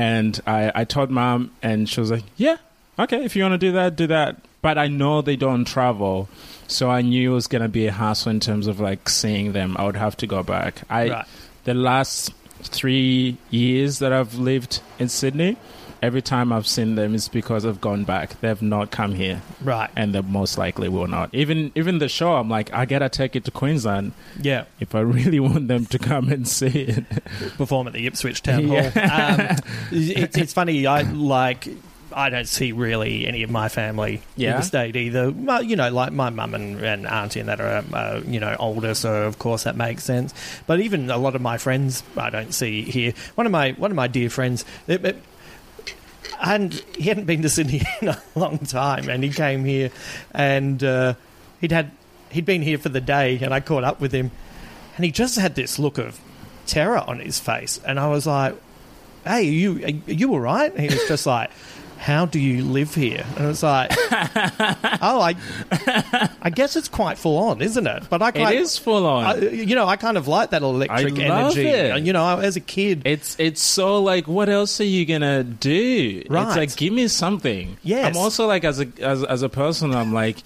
and I, I told mom, and she was like, "Yeah, okay, if you want to do that, do that." But I know they don't travel, so I knew it was gonna be a hassle in terms of like seeing them. I would have to go back. I Right. the last three years that I've lived in Sydney, every time I've seen them is because I've gone back. They've not come here, Right. and they most likely will not. Even even the show, I'm like, I gotta take it to Queensland Yeah. if I really *laughs* want them to come and see it. Perform at the Ipswich Town Hall. *laughs* Yeah. Um, it's, it's funny. I like. I don't see really any of my family in the state either. Well, you know, like my mum and, and auntie and that are, uh, you know, older, so of course that makes sense. But even a lot of my friends, I don't see here. One of my one of my dear friends, it, it, and he hadn't been to Sydney *laughs* in a long time, and he came here, and uh, he'd had he'd been here for the day, and I caught up with him, and he just had this look of terror on his face, and I was like, "Hey, are you are you all right?" And he was just like. How do you live here? And it's like, oh, *laughs* I, I guess it's quite full on, isn't it? But I, It quite, is full on. I, you know, I kind of like that electric I love energy. it. You know, as a kid, It's it's so like what else are you gonna do? Right. It's like give me something. Yes. I'm also like as a as as a person I'm like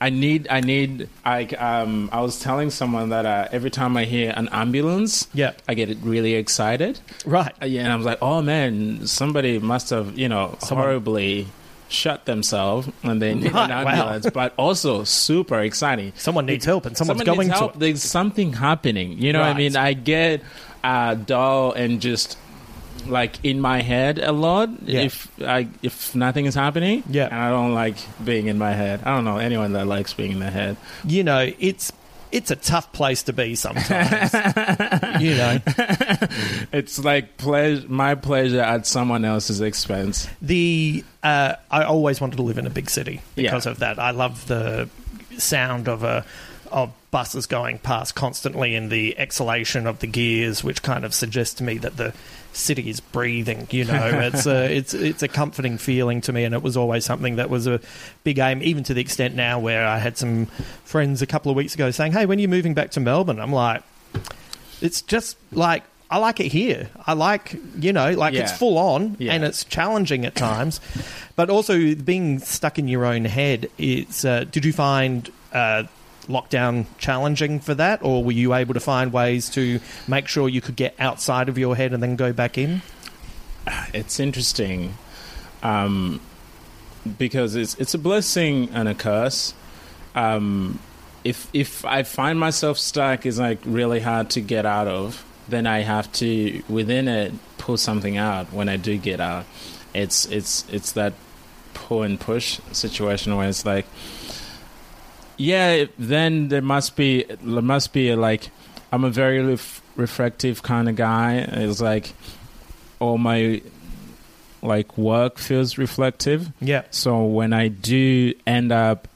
I need I need I um I was telling someone that uh, every time I hear an ambulance Yeah. I get really excited. right? Uh, Yeah, and I was like, "Oh man, somebody must have, you know, Someone- horribly shut themselves and they need Right, an wow. ambulance." But also super exciting. Someone needs help, and someone's Someone going needs to. help. There's something happening. You know what I mean? I get uh, dull and just like in my head a lot Yeah. if I if nothing is happening. Yeah. and I don't like being in my head. I don't know anyone that likes being in their head. you know, it's it's a tough place to be sometimes. *laughs* you know, *laughs* It's like pleasure, my pleasure at someone else's expense. the uh, I always wanted to live in a big city Yeah. because of that. I love the sound of a of buses going past constantly and the exhalation of the gears, which kind of suggests to me that the city is breathing. You *laughs* know, it's a it's it's a comforting feeling to me, and it was always something that was a big aim, even to the extent now where I had some friends a couple of weeks ago saying, "Hey, when are you moving back to Melbourne?" I'm like, it's just like. I like it here. I like, you know, like it's full on Yeah. and it's challenging at times, but also being stuck in your own head. It's. Uh, did you find uh, lockdown challenging for that, or were you able to find ways to make sure you could get outside of your head and then go back in? It's interesting um, because it's it's a blessing and a curse. Um, if if I find myself stuck, is like really hard to get out of. Then I have to within it pull something out. When I do get out, it's it's it's that pull and push situation where it's like, yeah. Then there must be there must be a, like I'm a very ref- reflective kind of guy. It's like all my like work feels reflective. Yeah, So when I do end up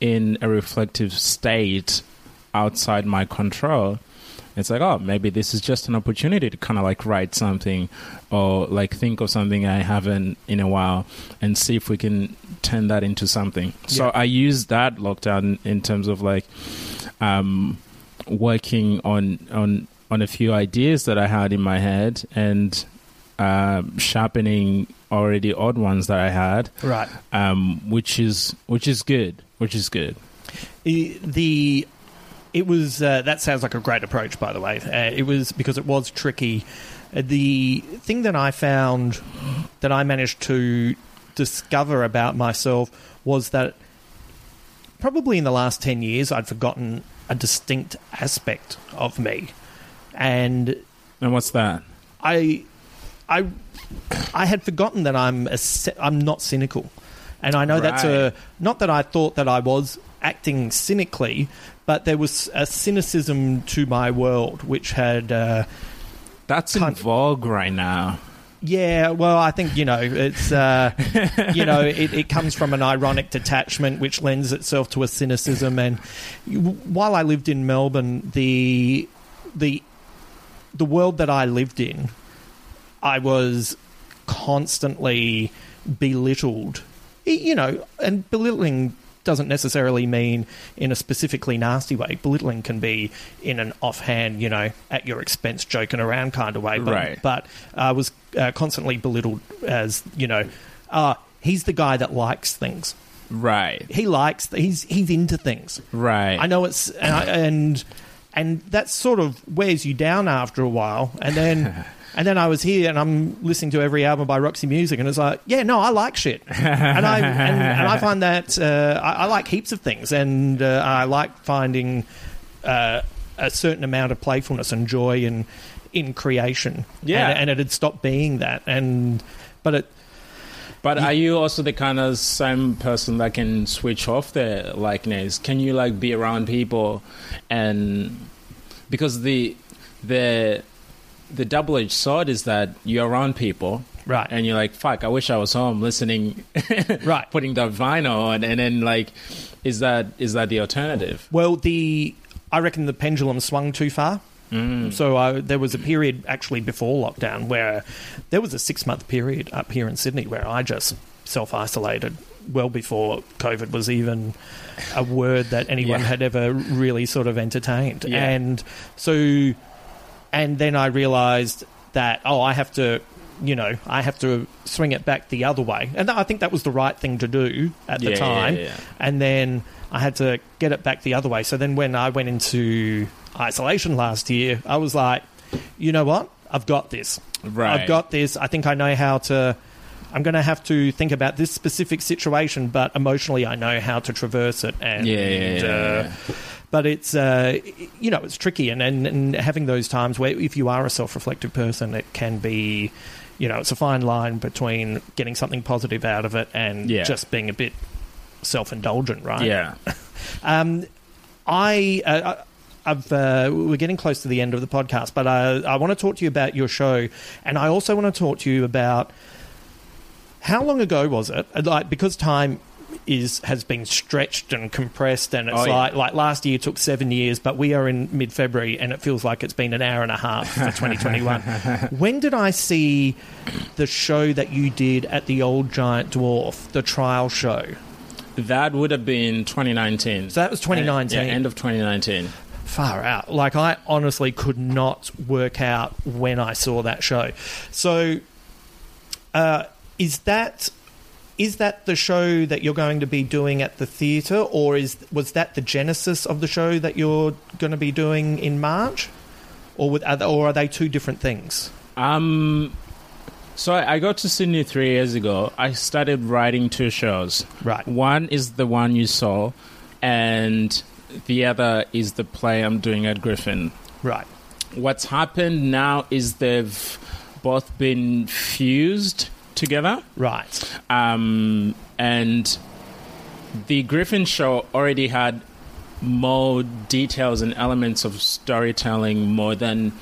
in a reflective state outside my control, It's like, oh, maybe this is just an opportunity to kind of like write something or like think of something I haven't in a while and see if we can turn that into something. So I used that lockdown in terms of like um, working on on on a few ideas that I had in my head and um sharpening already odd ones that I had, Right. um, which is which is good, which is good. the the- it was uh, that sounds like a great approach by the way. Uh, it was because it was tricky. Uh, the thing that i found that i managed to discover about myself was that probably in the last 10 years i'd forgotten a distinct aspect of me. And And what's that? I, I, I had forgotten that I'm a, I'm not cynical, and I know that's a not that I thought that I was acting cynically, but there was a cynicism to my world which had. Uh, That's in vogue right now. yeah, well, I think you know it's uh, you know it, it comes from an ironic detachment which lends itself to a cynicism. And while I lived in Melbourne, the the the world that I lived in, I was constantly belittled. You know, and belittling doesn't necessarily mean in a specifically nasty way. Belittling can be in an offhand, you know, at your expense, joking around kind of way. But, Right. but I was uh, constantly belittled as, you know, uh, he's the guy that likes things. Right. He likes, he's he's into things. Right. I know it's and I- and and that sort of wears you down after a while, and then. *laughs* And then I was here, and I'm listening to every album by Roxy Music, and it's like, yeah, no, I like shit, and I and, and I find that uh, I, I like heaps of things, and uh, I like finding uh, a certain amount of playfulness and joy in in creation. Yeah. and, and it had stopped being that, and but it But are you also the kind of same person that can switch off their likeness? Can you like be around people and because the the the double edged sword is that you're around people right and you're like, fuck, I wish I was home listening *laughs* right putting that vinyl on and then like is that is that the alternative? Well, the I reckon the pendulum swung too far. Mm. So I, there was a period actually before lockdown where there was a six month period up here in Sydney where I just self isolated well before COVID was even a word that anyone Yeah. had ever really sort of entertained. Yeah. And so, and then I realised that oh, I have to. You know, I have to swing it back the other way, and I think that was the right thing to do at the Yeah, yeah, time yeah. and then I had to get it back the other way. So then when I went into isolation last year, I was like, you know what? I've got this. Right. I've got this. I think I know how to. I'm going to have to think about this specific situation, but emotionally, I know how to traverse it. And Yeah, yeah, yeah, uh, yeah. But it's uh, you know it's tricky, and, and and having those times where if you are a self-reflective person, it can be. You know, it's a fine line between getting something positive out of it and Yeah. just being a bit self-indulgent, right? Yeah. *laughs* Um, I, uh, I've, uh, we're getting close to the end of the podcast, but uh, I want to talk to you about your show, and I also want to talk to you about how long ago was it? Like because time is has been stretched and compressed, and it's Oh, yeah. like like last year took seven years, but we are in mid February, and it feels like it's been an hour and a half for *laughs* 2021. when did I see the show that you did at the Old Giant Dwarf, the trial show? That would have been 2019. So that was 2019. Yeah, end of 2019. far out. Like I honestly could not work out when I saw that show. So, uh, is that is that the show that you're going to be doing at the theatre, or is was that the genesis of the show that you're going to be doing in March, or with are they, or are they two different things? Um, so I I got to Sydney three years ago. I started writing two shows. Right. One is the one you saw, and the other is the play I'm doing at Griffin. Right. What's happened now is they've both been fused together. Right. Um, and the Griffin show already had more details and elements of storytelling more than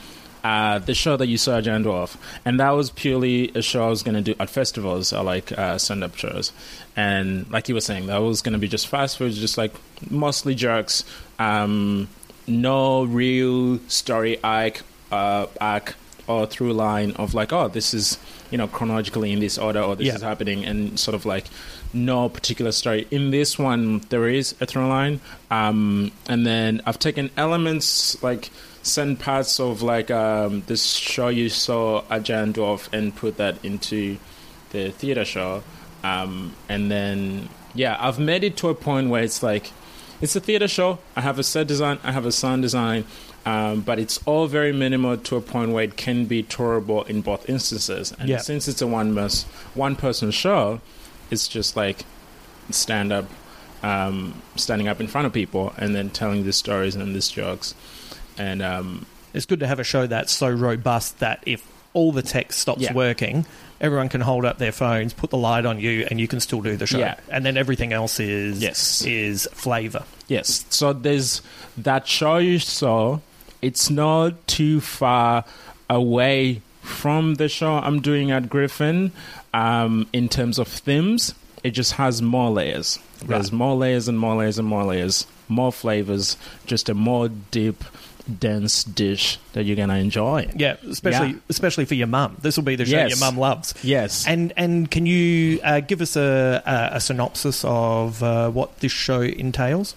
uh, the show that you saw at Giant Dwarf. And that was purely a show I was going to do at festivals or like uh, stand up shows. And like you were saying, that was going to be just fast food, just like mostly jokes. Um, no real story arc, uh, arc or through line of like, oh, this is you know chronologically in this order, or this Yeah. is happening, and sort of like no particular story. In this one, there is a through line, um, and then I've taken elements like certain parts of like um, this show you saw a giant dwarf and put that into the theater show, um, and then yeah, I've made it to a point where it's like it's a theater show. I have a set design, I have a sound design, um, but it's all very minimal to a point where it can be tourable in both instances. And Yeah. since it's a one mas- one person show, it's just like stand up, um, standing up in front of people and then telling these stories and these jokes. And um, It's good to have a show that's so robust that if all the tech stops Yeah. working, everyone can hold up their phones, put the light on you, and you can still do the show. Yeah. And then everything else is Yes. is flavor. Yes. So there's that show you saw. It's not too far away from the show I'm doing at Griffin um, in terms of themes. It just has more layers. There's Right. more layers and more layers and more layers, more flavors, just a more deep, dense dish that you're gonna enjoy. Yeah, especially Yeah. especially for your mum. This will be the show Yes. your mum loves. Yes. And and can you uh, give us a, a, a synopsis of uh, what this show entails?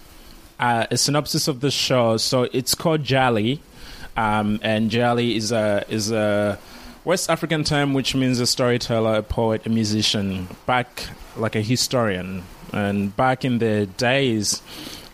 Uh, a synopsis of the show. So it's called Jali, um, and Jali is a is a West African term which means a storyteller, a poet, a musician, back like a historian. And back in the days,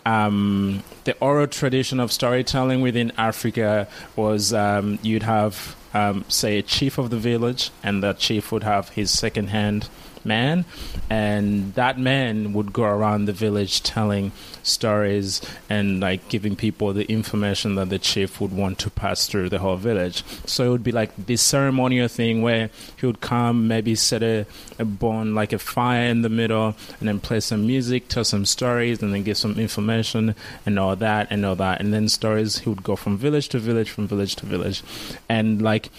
um, the oral tradition of storytelling within Africa was um, you'd have, um, say, a chief of the village, and that chief would have his second hand man, and that man would go around the village telling stories and like giving people the information that the chief would want to pass through the whole village. So it would be like this ceremonial thing where he would come, maybe set a, a bone, like a fire in the middle, and then play some music, tell some stories, and then give some information and all that and all that. And then stories, he would go from village to village, from village to village. And like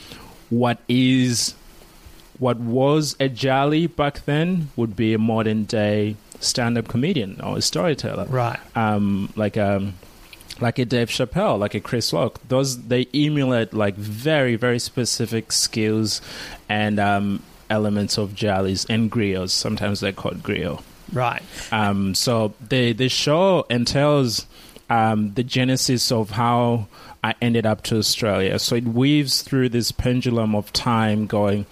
what is what was a jali back then would be a modern day stand-up comedian or a storyteller Right. um, like um like a Dave Chappelle, like a Chris Rock. Those they emulate like very very specific skills and um, elements of jalis and griots. Sometimes they're called griot. Right. Um, so the the show entails um, the genesis of how I ended up to Australia. So it weaves through this pendulum of time, going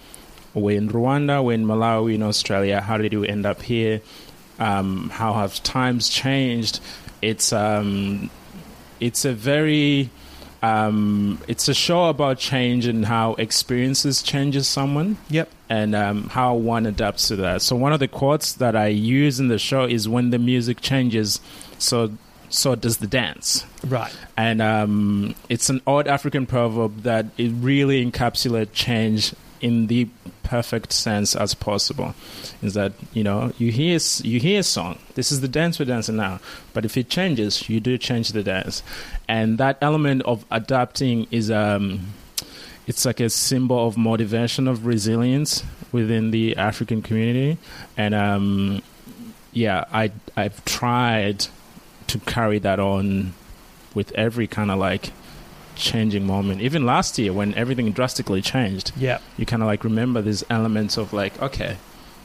we're in Rwanda, we're in Malawi, in Australia. How did we end up here? Um, how have times changed? It's um, it's a very um, it's a show about change and how experiences changes someone Yep. and um, how one adapts to that. So one of the quotes that I use in the show is when the music changes, so so does the dance. Right. And um, it's an odd African proverb that it really encapsulates change in the perfect sense as possible. Is that you know you hear you hear a song. This is the dance we're dancing now, but if it changes, you do change the dance, and that element of adapting is um, it's like a symbol of motivation of resilience within the African community, and um, yeah, I I've tried to carry that on with every kind of like changing moment. Even last year when everything drastically changed, Yeah. you kind of like remember these elements of like, okay,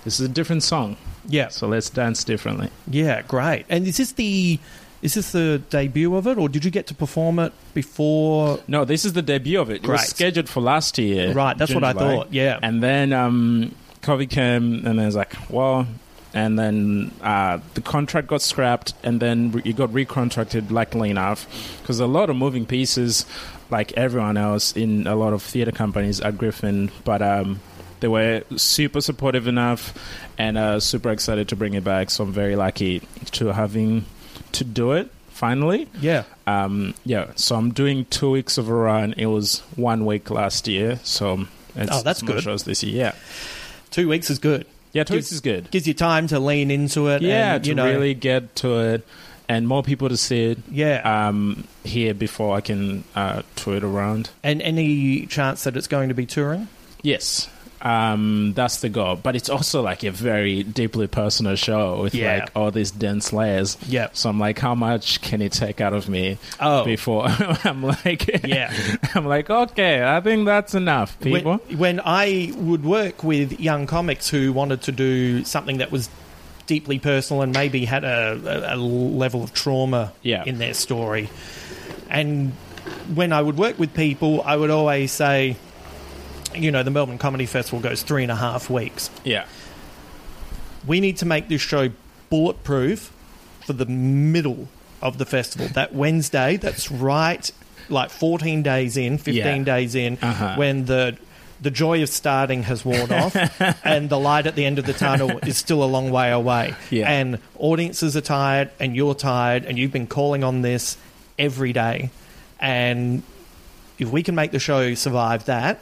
this is a different song, Yeah. so let's dance differently. Yeah. Great. And is this the is this the debut of it, or did you get to perform it before? No, this is the debut of it. It was scheduled for last year. Right. That's June, what I July. thought. Yeah. And then um, COVID came, and I was like, well, and then uh, the contract got scrapped, and then it got recontracted, luckily enough, because a lot of moving pieces, like everyone else in a lot of theater companies at Griffin, but um, they were super supportive enough and uh, super excited to bring it back. So I'm very lucky to having to do it finally. yeah. Um, yeah, so I'm doing two weeks of a run. It was one week last year, so it's Oh, that's good. Shows this year, yeah, Two weeks is good. Yeah, two Gives- is good. Gives you time to lean into it. Yeah, and, to you know, really get to it, and more people to see it Yeah. um, here before I can uh, tour it around. and any chance that it's going to be touring? Yes, Um, that's the goal, but it's also like a very deeply personal show with Yeah. like all these dense layers. Yeah. So I'm like, how much can it take out of me Oh. before *laughs* I'm like, Yeah. *laughs* I'm like, okay, I think that's enough, people. When, when I would work with young comics who wanted to do something that was deeply personal and maybe had a, a, a level of trauma Yeah. in their story, and when I would work with people, I would always say, you know, the Melbourne Comedy Festival goes three and a half weeks. yeah, We need to make this show bulletproof for the middle of the festival. That Wednesday, that's right, like 14 days in, 15 Yeah. days in, Uh-huh. when the the joy of starting has worn off *laughs* and the light at the end of the tunnel is still a long way away. Yeah. And audiences are tired and you're tired and you've been calling on this every day. And if we can make the show survive that,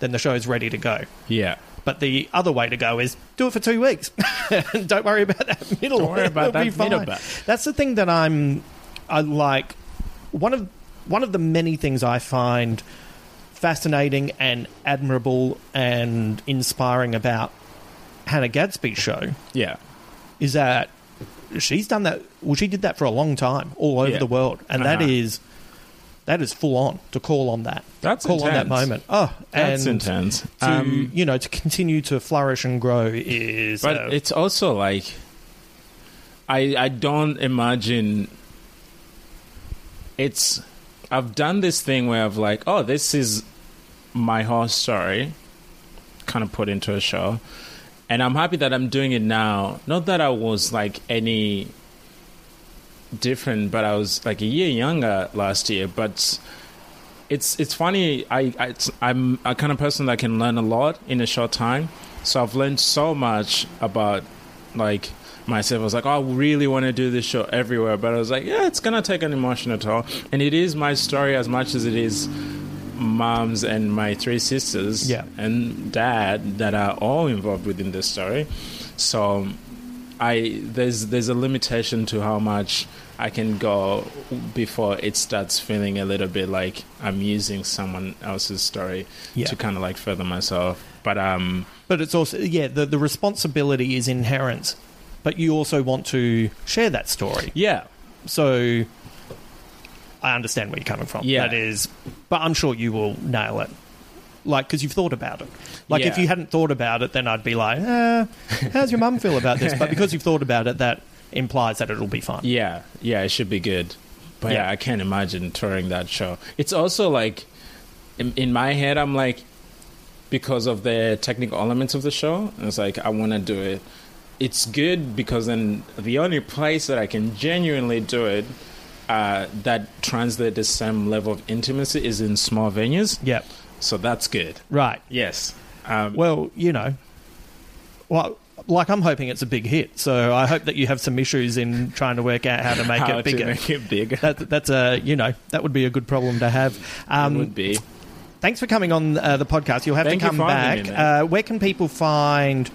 then the show's ready to go. yeah. But the other way to go is do it for two weeks. *laughs* Don't worry about that middle. Don't worry about that middle bit. That's the thing that I'm. I like one of one of the many things I find fascinating and admirable and inspiring about Hannah Gadsby's show Yeah. is that she's done that. Well, she did that for a long time all over Yeah. the world, and that Uh-huh. is that is full on to call on that. That's call on that moment. Oh, That's intense. to Um, you know to continue to flourish and grow is But uh, it's also like I I don't imagine it's I've done this thing where I've like, oh, this is my whole story kind of put into a show. And I'm happy that I'm doing it now. Not that I was like any different, but I was like a year younger last year, but it's it's funny. I, I I'm a kind of person that can learn a lot in a short time. So I've learned so much about like myself. I was like, oh, I really want to do this show everywhere, but I was like, yeah, it's gonna take an emotional toll, and it is my story as much as it is mom's and my three sisters Yeah. and dad that are all involved within this story. So I there's there's a limitation to how much I can go before it starts feeling a little bit like I'm using someone else's story Yeah. to kind of like further myself. But um, but it's also yeah the the responsibility is inherent, but you also want to share that story. yeah, So I understand where you're coming from. Yeah. that is, but I'm sure you will nail it. Like, because you've thought about it. Like, if you hadn't thought about it, then I'd be like, eh, "How's your mum feel about this?" But because you've thought about it, that implies that it'll be fun. yeah, yeah, it should be good. But yeah, Yeah. I can't imagine touring that show. It's also like in, in my head, I'm like because of the technical elements of the show. It's like I want to do it. It's good because then the only place that I can genuinely do it uh, that translate the same level of intimacy is in small venues. Yeah. So that's good. Right. Yes. Um, Well, you know, well, like I'm hoping it's a big hit. So I hope that you have some issues in trying to work out how to *laughs* make it bigger. to make it bigger. that, that's a you know that would be a good problem to have. Um, it would be. Thanks for coming on uh, the podcast. You'll have Thank to come back. me, uh, where can people find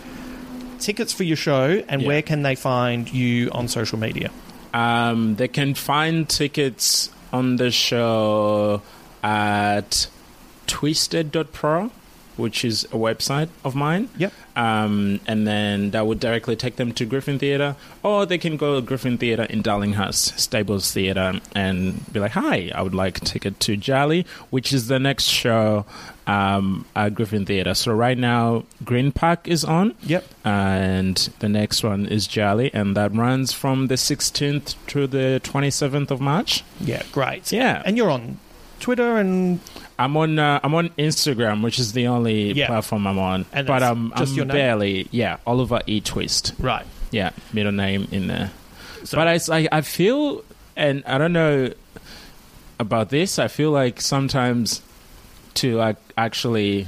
tickets for your show, and Yeah. where can they find you on social media? Um, they can find tickets on the show at twisted.pro, which is a website of mine. Yep. Um, and then that would directly take them to Griffin Theatre, or they can go to Griffin Theatre in Darlinghurst, Stables Theatre, and be like, "Hi, I would like a ticket to Jali," which is the next show um, at Griffin Theatre. So right now, Green Park is on Yep. and the next one is Jali, and that runs from the 16th to the 27th of March. Yeah. Great. Yeah. And you're on Twitter and I'm on uh, I'm on Instagram, which is the only Yeah. platform I'm on, And but just I'm your name? barely yeah Oliver E Twist, right. yeah middle name in there. So- but it's like I feel, and I don't know about this. I feel like sometimes to like actually.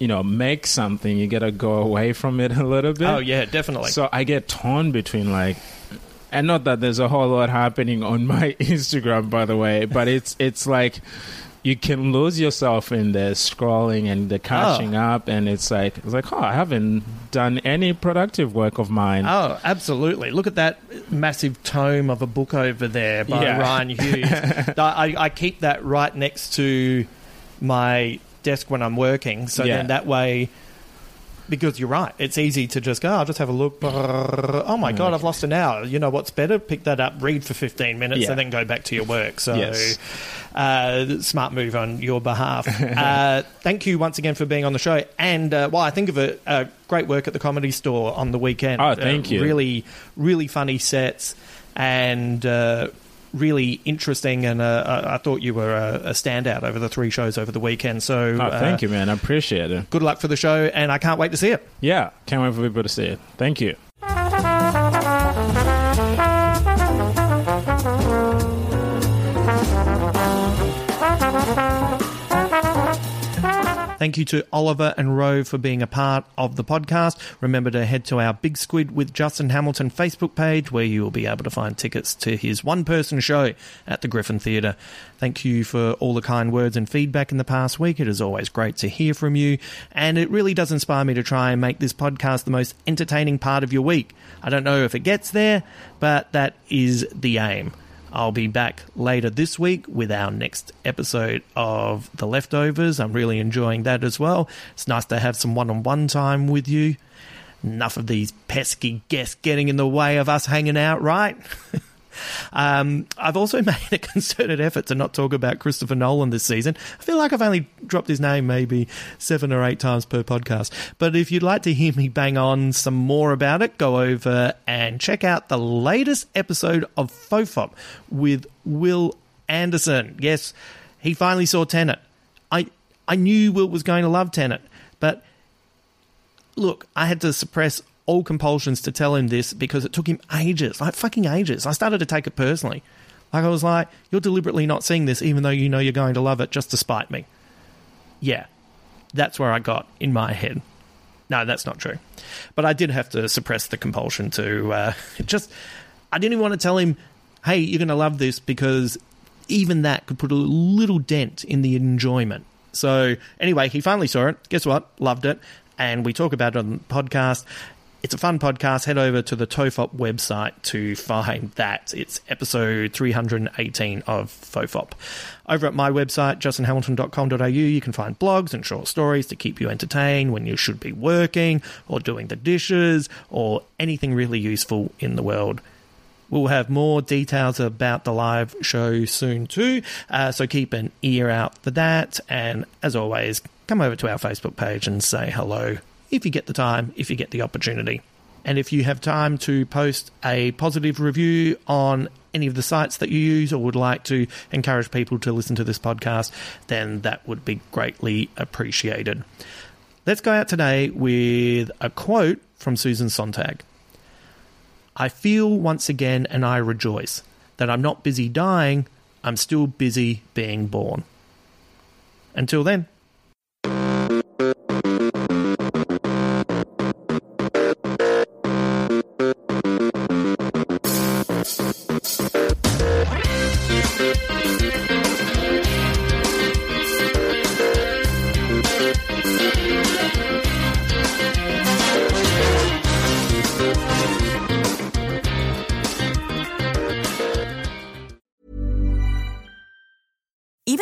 You know, make something. You gotta go away from it *laughs* a little bit. Oh yeah, definitely. So I get torn between like, and not that there's a whole lot happening on my *laughs* Instagram, by the way, but it's it's like you can lose yourself in the scrolling and the oh. catching up, and it's like it's like oh, I haven't done any productive work of mine. Oh, absolutely! Look at that massive tome of a book over there by Yeah. Ryan *laughs* Hughes. I, I keep that right next to my desk when I'm working. So Yeah. then that way, because you're right, it's easy to just go, I'll just have a look. Oh my God, I've lost an hour. You know what's better? Pick that up, read for 15 minutes, Yeah. and then go back to your work. So, Yes. uh, smart move on your behalf. *laughs* uh, thank you once again for being on the show. And, uh, well, I think of it, uh, great work at the comedy store on the weekend. Oh, thank Uh, you. Really, really funny sets and. Uh, Really interesting, and uh, I I thought you were a, a standout over the three shows over the weekend. So, Oh, thank uh, you, man. I appreciate it. Good luck for the show, and I can't wait to see it. Yeah, can't wait for people to see it. Thank you. Thank you to Oliver and Roe for being a part of the podcast. Remember to head to our Big Squid with Justin Hamilton Facebook page where you will be able to find tickets to his one person show at the Griffin Theatre. Thank you for all the kind words and feedback in the past week. It is always great to hear from you, and it really does inspire me to try and make this podcast the most entertaining part of your week. I don't know if it gets there, but that is the aim. I'll be back later this week with our next episode of The Leftovers. I'm really enjoying that as well. It's nice to have some one on one time with you. Enough of these pesky guests getting in the way of us hanging out, right? *laughs* Um, I've also *laughs* made a concerted effort to not talk about Christopher Nolan this season. I feel like I've only dropped his name maybe seven or eight times per podcast. But if you'd like to hear me bang on some more about it, go over and check out the latest episode of Fofop with Will Anderson. Yes, he finally saw Tenet. I I knew Will was going to love Tenet, but look, I had to suppress all compulsions to tell him this because it took him ages, like fucking ages. I started to take it personally. Like I was like, you're deliberately not seeing this, even though you know you're going to love it, just to spite me. Yeah, that's where I got in my head. No, that's not true. But I did have to suppress the compulsion to uh, *laughs* just. I didn't even want to tell him, hey, you're going to love this because even that could put a little dent in the enjoyment. So, anyway, he finally saw it. Guess what? Loved it. And we talk about it on the podcast. It's a fun podcast. Head over to the FOFOP website to find that. It's episode 318 of FOFOP. Over at my website, justinhamilton.com.au, you can find blogs and short stories to keep you entertained when you should be working or doing the dishes or anything really useful in the world. We'll have more details about the live show soon too, uh, so keep an ear out for that. And as always, come over to our Facebook page and say hello if you get the time, if you get the opportunity. And if you have time to post a positive review on any of the sites that you use or would like to encourage people to listen to this podcast, then that would be greatly appreciated. Let's go out today with a quote from Susan Sontag. I feel once again and I rejoice that I'm not busy dying, I'm still busy being born. Until then.